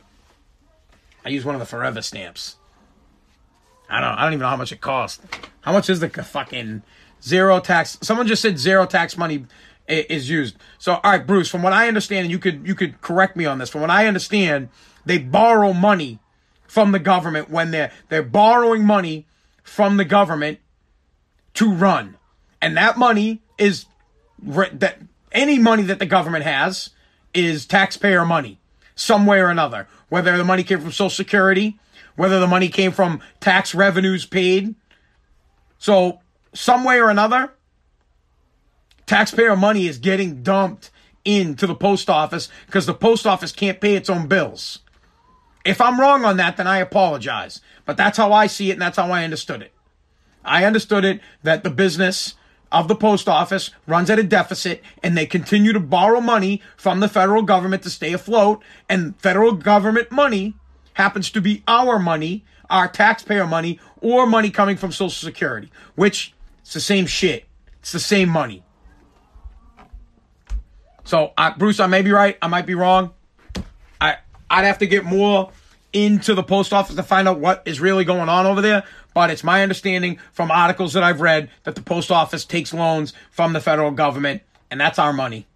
I used one of the Forever stamps. I don't. I don't even know how much it cost. How much is the fucking zero tax? Someone just said zero tax money is used. So, all right, Bruce. From what I understand, and you could you could correct me on this. From what I understand, they borrow money from the government when they're they're borrowing money from the government to run, and that money is that any money that the government has is taxpayer money, some way or another. Whether the money came from Social Security, whether the money came from tax revenues paid. So, some way or another, taxpayer money is getting dumped into the post office because the post office can't pay its own bills. If I'm wrong on that, then I apologize. But that's how I see it and that's how I understood it. I understood it that the business of the post office runs at a deficit and they continue to borrow money from the federal government to stay afloat and federal government money happens to be our money, our taxpayer money, or money coming from Social Security, which it's the same shit. It's the same money. So, uh, Bruce, I may be right. I might be wrong. I I'd have to get more into the post office to find out what is really going on over there. But it's my understanding from articles that I've read that the post office takes loans from the federal government, and that's our money.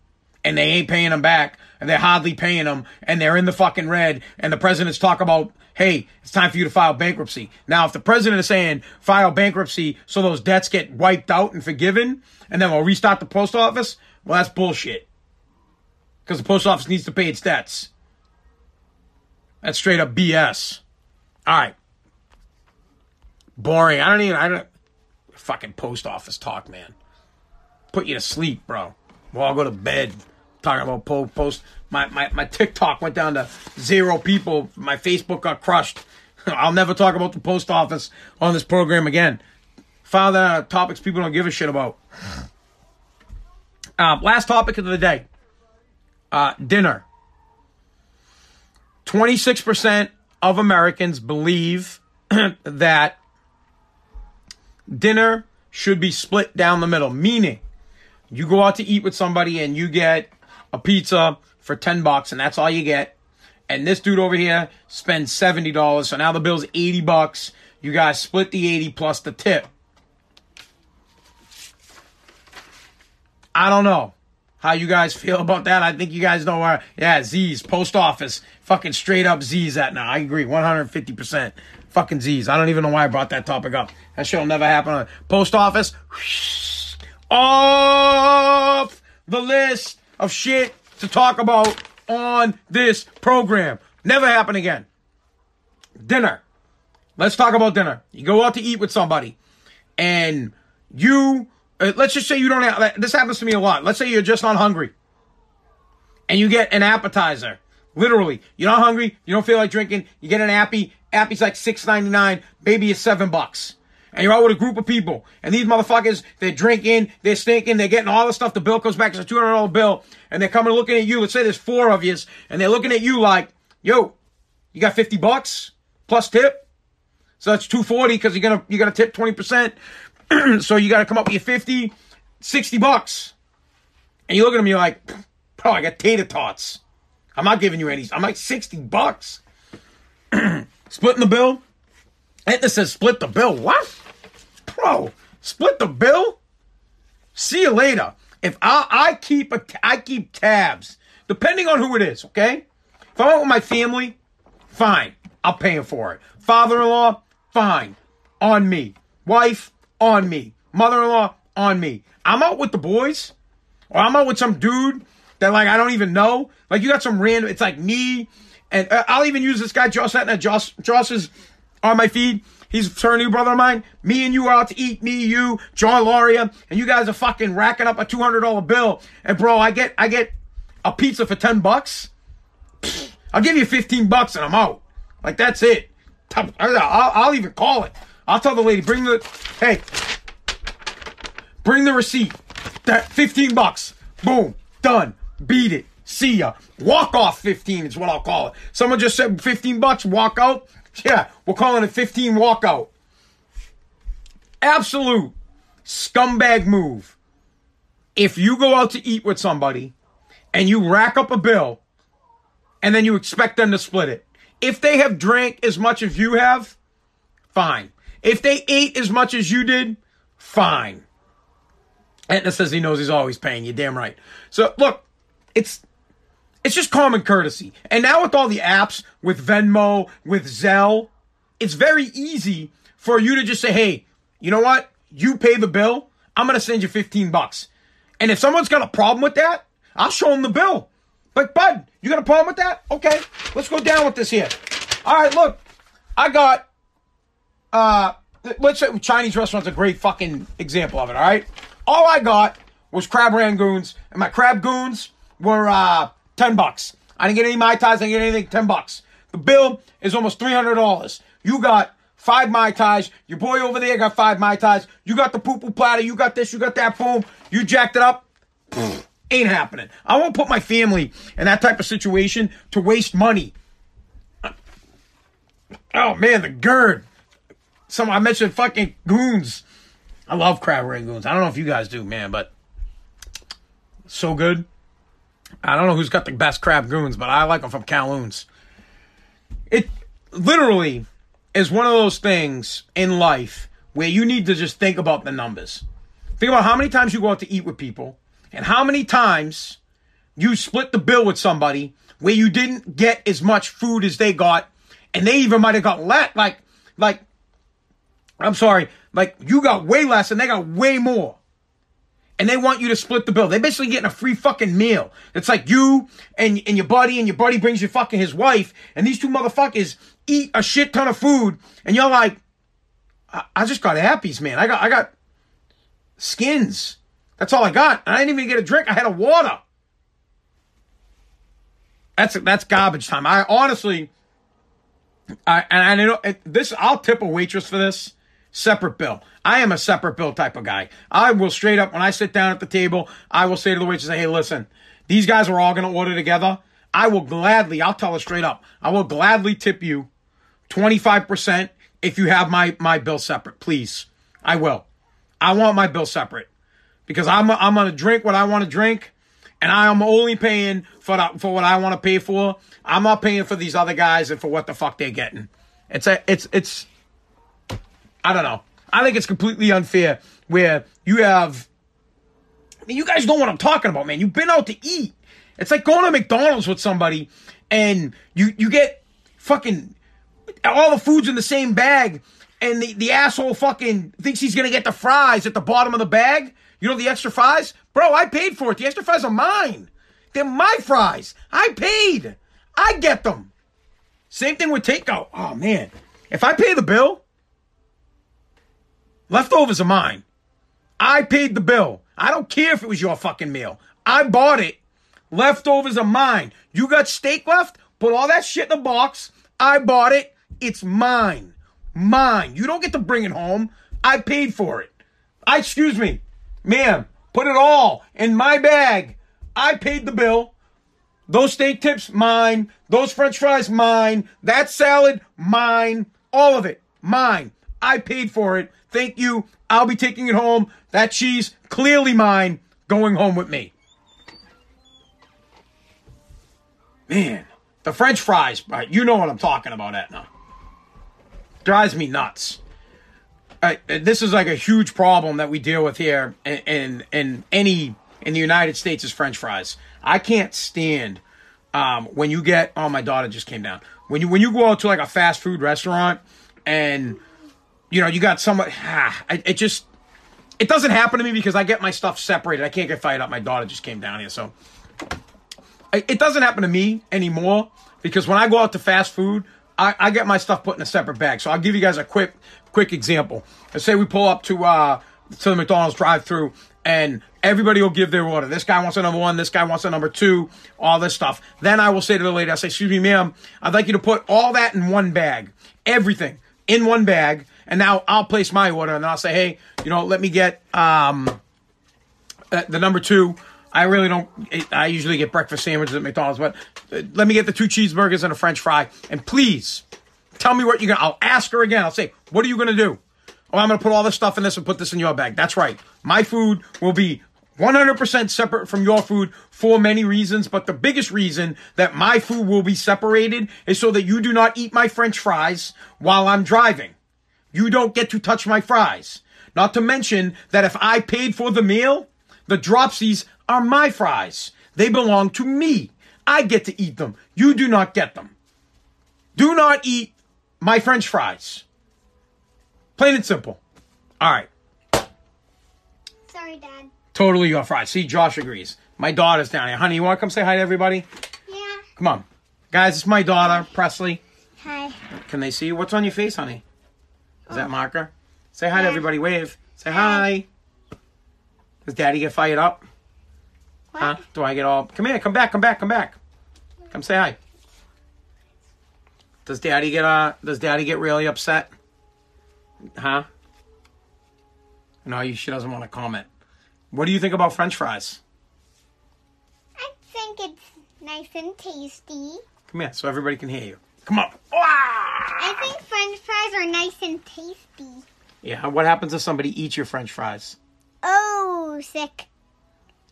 And they ain't paying them back and they're hardly paying them, and they're in the fucking red, and the president's talk about, hey, it's time for you to file bankruptcy. Now, if the president is saying file bankruptcy so those debts get wiped out and forgiven, and then we'll restart the post office, well, that's bullshit. Because the post office needs to pay its debts. That's straight up BS. All right. Boring. I don't even, I don't, fucking post office talk, man. Put you to sleep, bro. We'll all go to bed talking about post. My, my, my TikTok went down to zero people. My Facebook got crushed. I'll never talk about the post office on this program again. Found that topics people don't give a shit about. Uh, last topic of the day uh, dinner. 26% of Americans believe that dinner should be split down the middle, meaning you go out to eat with somebody and you get a pizza for 10 bucks and that's all you get. And this dude over here spends $70. So now the bill's 80 bucks. You guys split the 80 plus the tip. I don't know how you guys feel about that. I think you guys know where, yeah, Z's, post office, fucking straight up Z's at now. I agree, 150%. Fucking Z's. I don't even know why I brought that topic up. That shit'll never happen. Post office, off the list of shit to talk about on this program. Never happen again. Dinner. Let's talk about dinner. You go out to eat with somebody and you, Uh, let's just say you don't have, this happens to me a lot. Let's say you're just not hungry and you get an appetizer. Literally, you're not hungry, you don't feel like drinking, you get an appy, appy's like six ninety nine, maybe it's seven bucks and you're out with a group of people, and these motherfuckers, they're drinking, they're stinking, they're getting all the stuff. The bill comes back, it's a $200 bill, and they're coming looking at you. Let's say there's four of you, and they're looking at you like, yo, you got 50 bucks plus tip? So that's 240 because you're gonna, you're gonna tip 20%. so you gotta come up with your 50, 60 bucks. And you look at them, you're like, bro, I got tater tots. I'm not giving you any. I'm like 60 bucks. Splitting the bill. And says split the bill. What? Bro, split the bill? See you later. If I, I keep a, I keep tabs, depending on who it is, okay? If I'm out with my family, fine. I'll pay him for it. Father-in-law, fine. On me. Wife, on me. Mother-in-law, on me. I'm out with the boys, or I'm out with some dude that like I don't even know. Like you got some random. It's like me, and uh, I'll even use this guy Josh Etna. Josh Josh is on my feed. He's a new brother of mine. Me and you are out to eat. Me, you, John Loria, and you guys are fucking racking up a two hundred dollar bill. And bro, I get I get a pizza for ten bucks. I'll give you fifteen bucks and I'm out. Like that's it. I'll, I'll even call it. I'll tell the lady, bring the hey, bring the receipt. That 15 bucks. Boom. Done. Beat it. See ya. Walk off 15 is what I'll call it. Someone just said 15 bucks, walk out. Yeah, we're calling it 15 walkout. Absolute scumbag move. If you go out to eat with somebody and you rack up a bill and then you expect them to split it. If they have drank as much as you have, fine. If they ate as much as you did, fine. Etna says he knows he's always paying you. Damn right. So look, it's it's just common courtesy. And now with all the apps, with Venmo, with Zelle, it's very easy for you to just say, hey, you know what? You pay the bill. I'm gonna send you 15 bucks. And if someone's got a problem with that, I'll show them the bill. But bud, you got a problem with that? Okay, let's go down with this here. All right, look, I got uh let's say Chinese restaurant's a great fucking example of it, all right? All I got was crab rangoons, and my crab goons were uh 10 bucks. I didn't get any Mai Tais, I didn't get anything, 10 bucks. The bill is almost $300. You got five Mai Tais. Your boy over there got five Mai Tais. You got the poo platter. You got this, you got that, boom. You jacked it up. Ain't happening. I won't put my family in that type of situation to waste money. Oh man, the GERD. Some I mentioned fucking goons. I love crab rangoons. I don't know if you guys do, man, but so good. I don't know who's got the best crab goons, but I like them from Kowloon's. It literally is one of those things in life where you need to just think about the numbers. Think about how many times you go out to eat with people and how many times you split the bill with somebody where you didn't get as much food as they got and they even might have got less like like I'm sorry, like you got way less and they got way more. And they want you to split the bill. They're basically getting a free fucking meal. It's like you and, and your buddy, and your buddy brings your fucking his wife, and these two motherfuckers eat a shit ton of food, and you're like, I, I just got appies, man. I got I got skins. That's all I got. I didn't even get a drink. I had a water. That's that's garbage time. I honestly, I and I know this. I'll tip a waitress for this separate bill. I am a separate bill type of guy. I will straight up when I sit down at the table, I will say to the waitress, "Hey, listen, these guys are all going to order together. I will gladly. I'll tell her straight up. I will gladly tip you twenty five percent if you have my my bill separate, please. I will. I want my bill separate because I'm I'm gonna drink what I want to drink, and I am only paying for the, for what I want to pay for. I'm not paying for these other guys and for what the fuck they're getting. It's a it's it's. I don't know. I think it's completely unfair where you have. I mean, you guys know what I'm talking about, man. You've been out to eat. It's like going to McDonald's with somebody and you you get fucking all the food's in the same bag and the, the asshole fucking thinks he's gonna get the fries at the bottom of the bag. You know the extra fries? Bro, I paid for it. The extra fries are mine. They're my fries. I paid. I get them. Same thing with takeout. Oh man. If I pay the bill, leftovers are mine. I paid the bill. I don't care if it was your fucking meal. I bought it. Leftovers are mine. You got steak left? Put all that shit in a box. I bought it. It's mine. Mine. You don't get to bring it home. I paid for it. I excuse me. Ma'am, put it all in my bag. I paid the bill. Those steak tips, mine. Those french fries, mine. That salad, mine. All of it, mine. I paid for it. Thank you. I'll be taking it home. That cheese, clearly mine, going home with me. Man, the french fries, you know what I'm talking about, Etna. Drives me nuts. Uh, this is like a huge problem that we deal with here in, in, in any in the United States is French fries. I can't stand um, when you get. Oh, my daughter just came down. When you when you go out to like a fast food restaurant and you know you got someone. Ah, it, just it doesn't happen to me because I get my stuff separated. I can't get fired up. My daughter just came down here, so it doesn't happen to me anymore because when I go out to fast food, I, I, get my stuff put in a separate bag. So I'll give you guys a quick quick example. Let's say we pull up to uh to the McDonald's drive through and everybody will give their order. This guy wants a number one, this guy wants a number two, all this stuff. Then I will say to the lady, I say, excuse me, ma'am, I'd like you to put all that in one bag. Everything in one bag. And now I'll place my order and I'll say, hey, you know, let me get um, uh, the number two. I really don't. I usually get breakfast sandwiches at McDonald's, but uh, let me get the two cheeseburgers and a French fry. And please tell me what you're gonna. I'll ask her again. I'll say, what are you gonna do? Oh, I'm gonna put all this stuff in this and put this in your bag. That's right. My food will be 100% separate from your food for many reasons, but the biggest reason that my food will be separated is so that you do not eat my french fries while I'm driving. You don't get to touch my fries. Not to mention that if I paid for the meal, the dropsies are my fries. They belong to me. I get to eat them. You do not get them. Do not eat my french fries. Plain and simple. All right. Sorry, Dad. Totally your fries. See, Josh agrees. My daughter's down here. Honey, you want to come say hi to everybody? Yeah. Come on. Guys, it's my daughter, Presley. Hi. Can they see you? What's on your face, honey? Is that marker? Say hi to everybody. Wave. Say hi. Does daddy get fired up? What? Huh? Do I get all. Come here. Come back. Come back. Come back. Come say hi. Does daddy get uh does daddy get really upset? Huh? No, she doesn't want to comment. What do you think about French fries? I think it's nice and tasty. Come here so everybody can hear you. Come on. I think French fries are nice and tasty. Yeah, what happens if somebody eats your French fries? Oh, sick.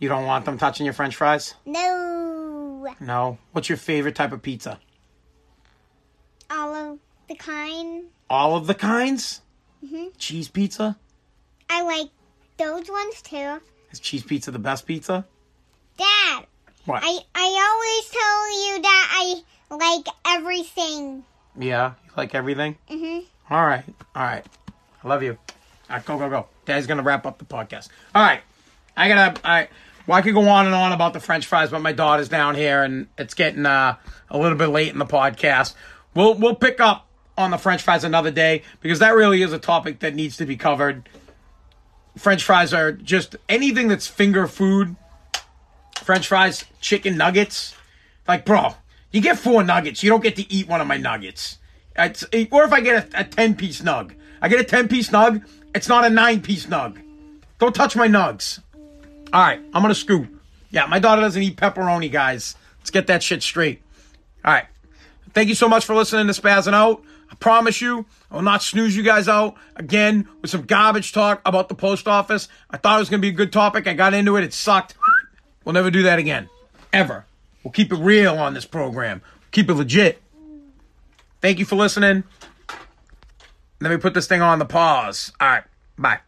You don't want them touching your French fries? No. No. What's your favorite type of pizza? All of the kind. All of the kinds? Mhm. Cheese pizza? I like those ones too. Is cheese pizza the best pizza? Dad, What? I, I always tell you that I like everything. yeah, you like everything? hmm All right. All right. I love you. All right, go, go, go. Dad's going to wrap up the podcast. All right. I got to, I, well, I could go on and on about the French fries, but my daughter's down here and it's getting uh, a little bit late in the podcast. We'll, we'll pick up on the French fries another day because that really is a topic that needs to be covered. French fries are just anything that's finger food. French fries, chicken nuggets. Like, bro, you get four nuggets. You don't get to eat one of my nuggets. It's, or if I get a, a 10 piece nug, I get a 10 piece nug. It's not a nine piece nug. Don't touch my nugs. All right, I'm going to scoop. Yeah, my daughter doesn't eat pepperoni, guys. Let's get that shit straight. All right. Thank you so much for listening to Spazzing Out. I promise you, I will not snooze you guys out again with some garbage talk about the post office. I thought it was going to be a good topic. I got into it. It sucked. We'll never do that again. Ever. We'll keep it real on this program. Keep it legit. Thank you for listening. Let me put this thing on the pause. All right. Bye.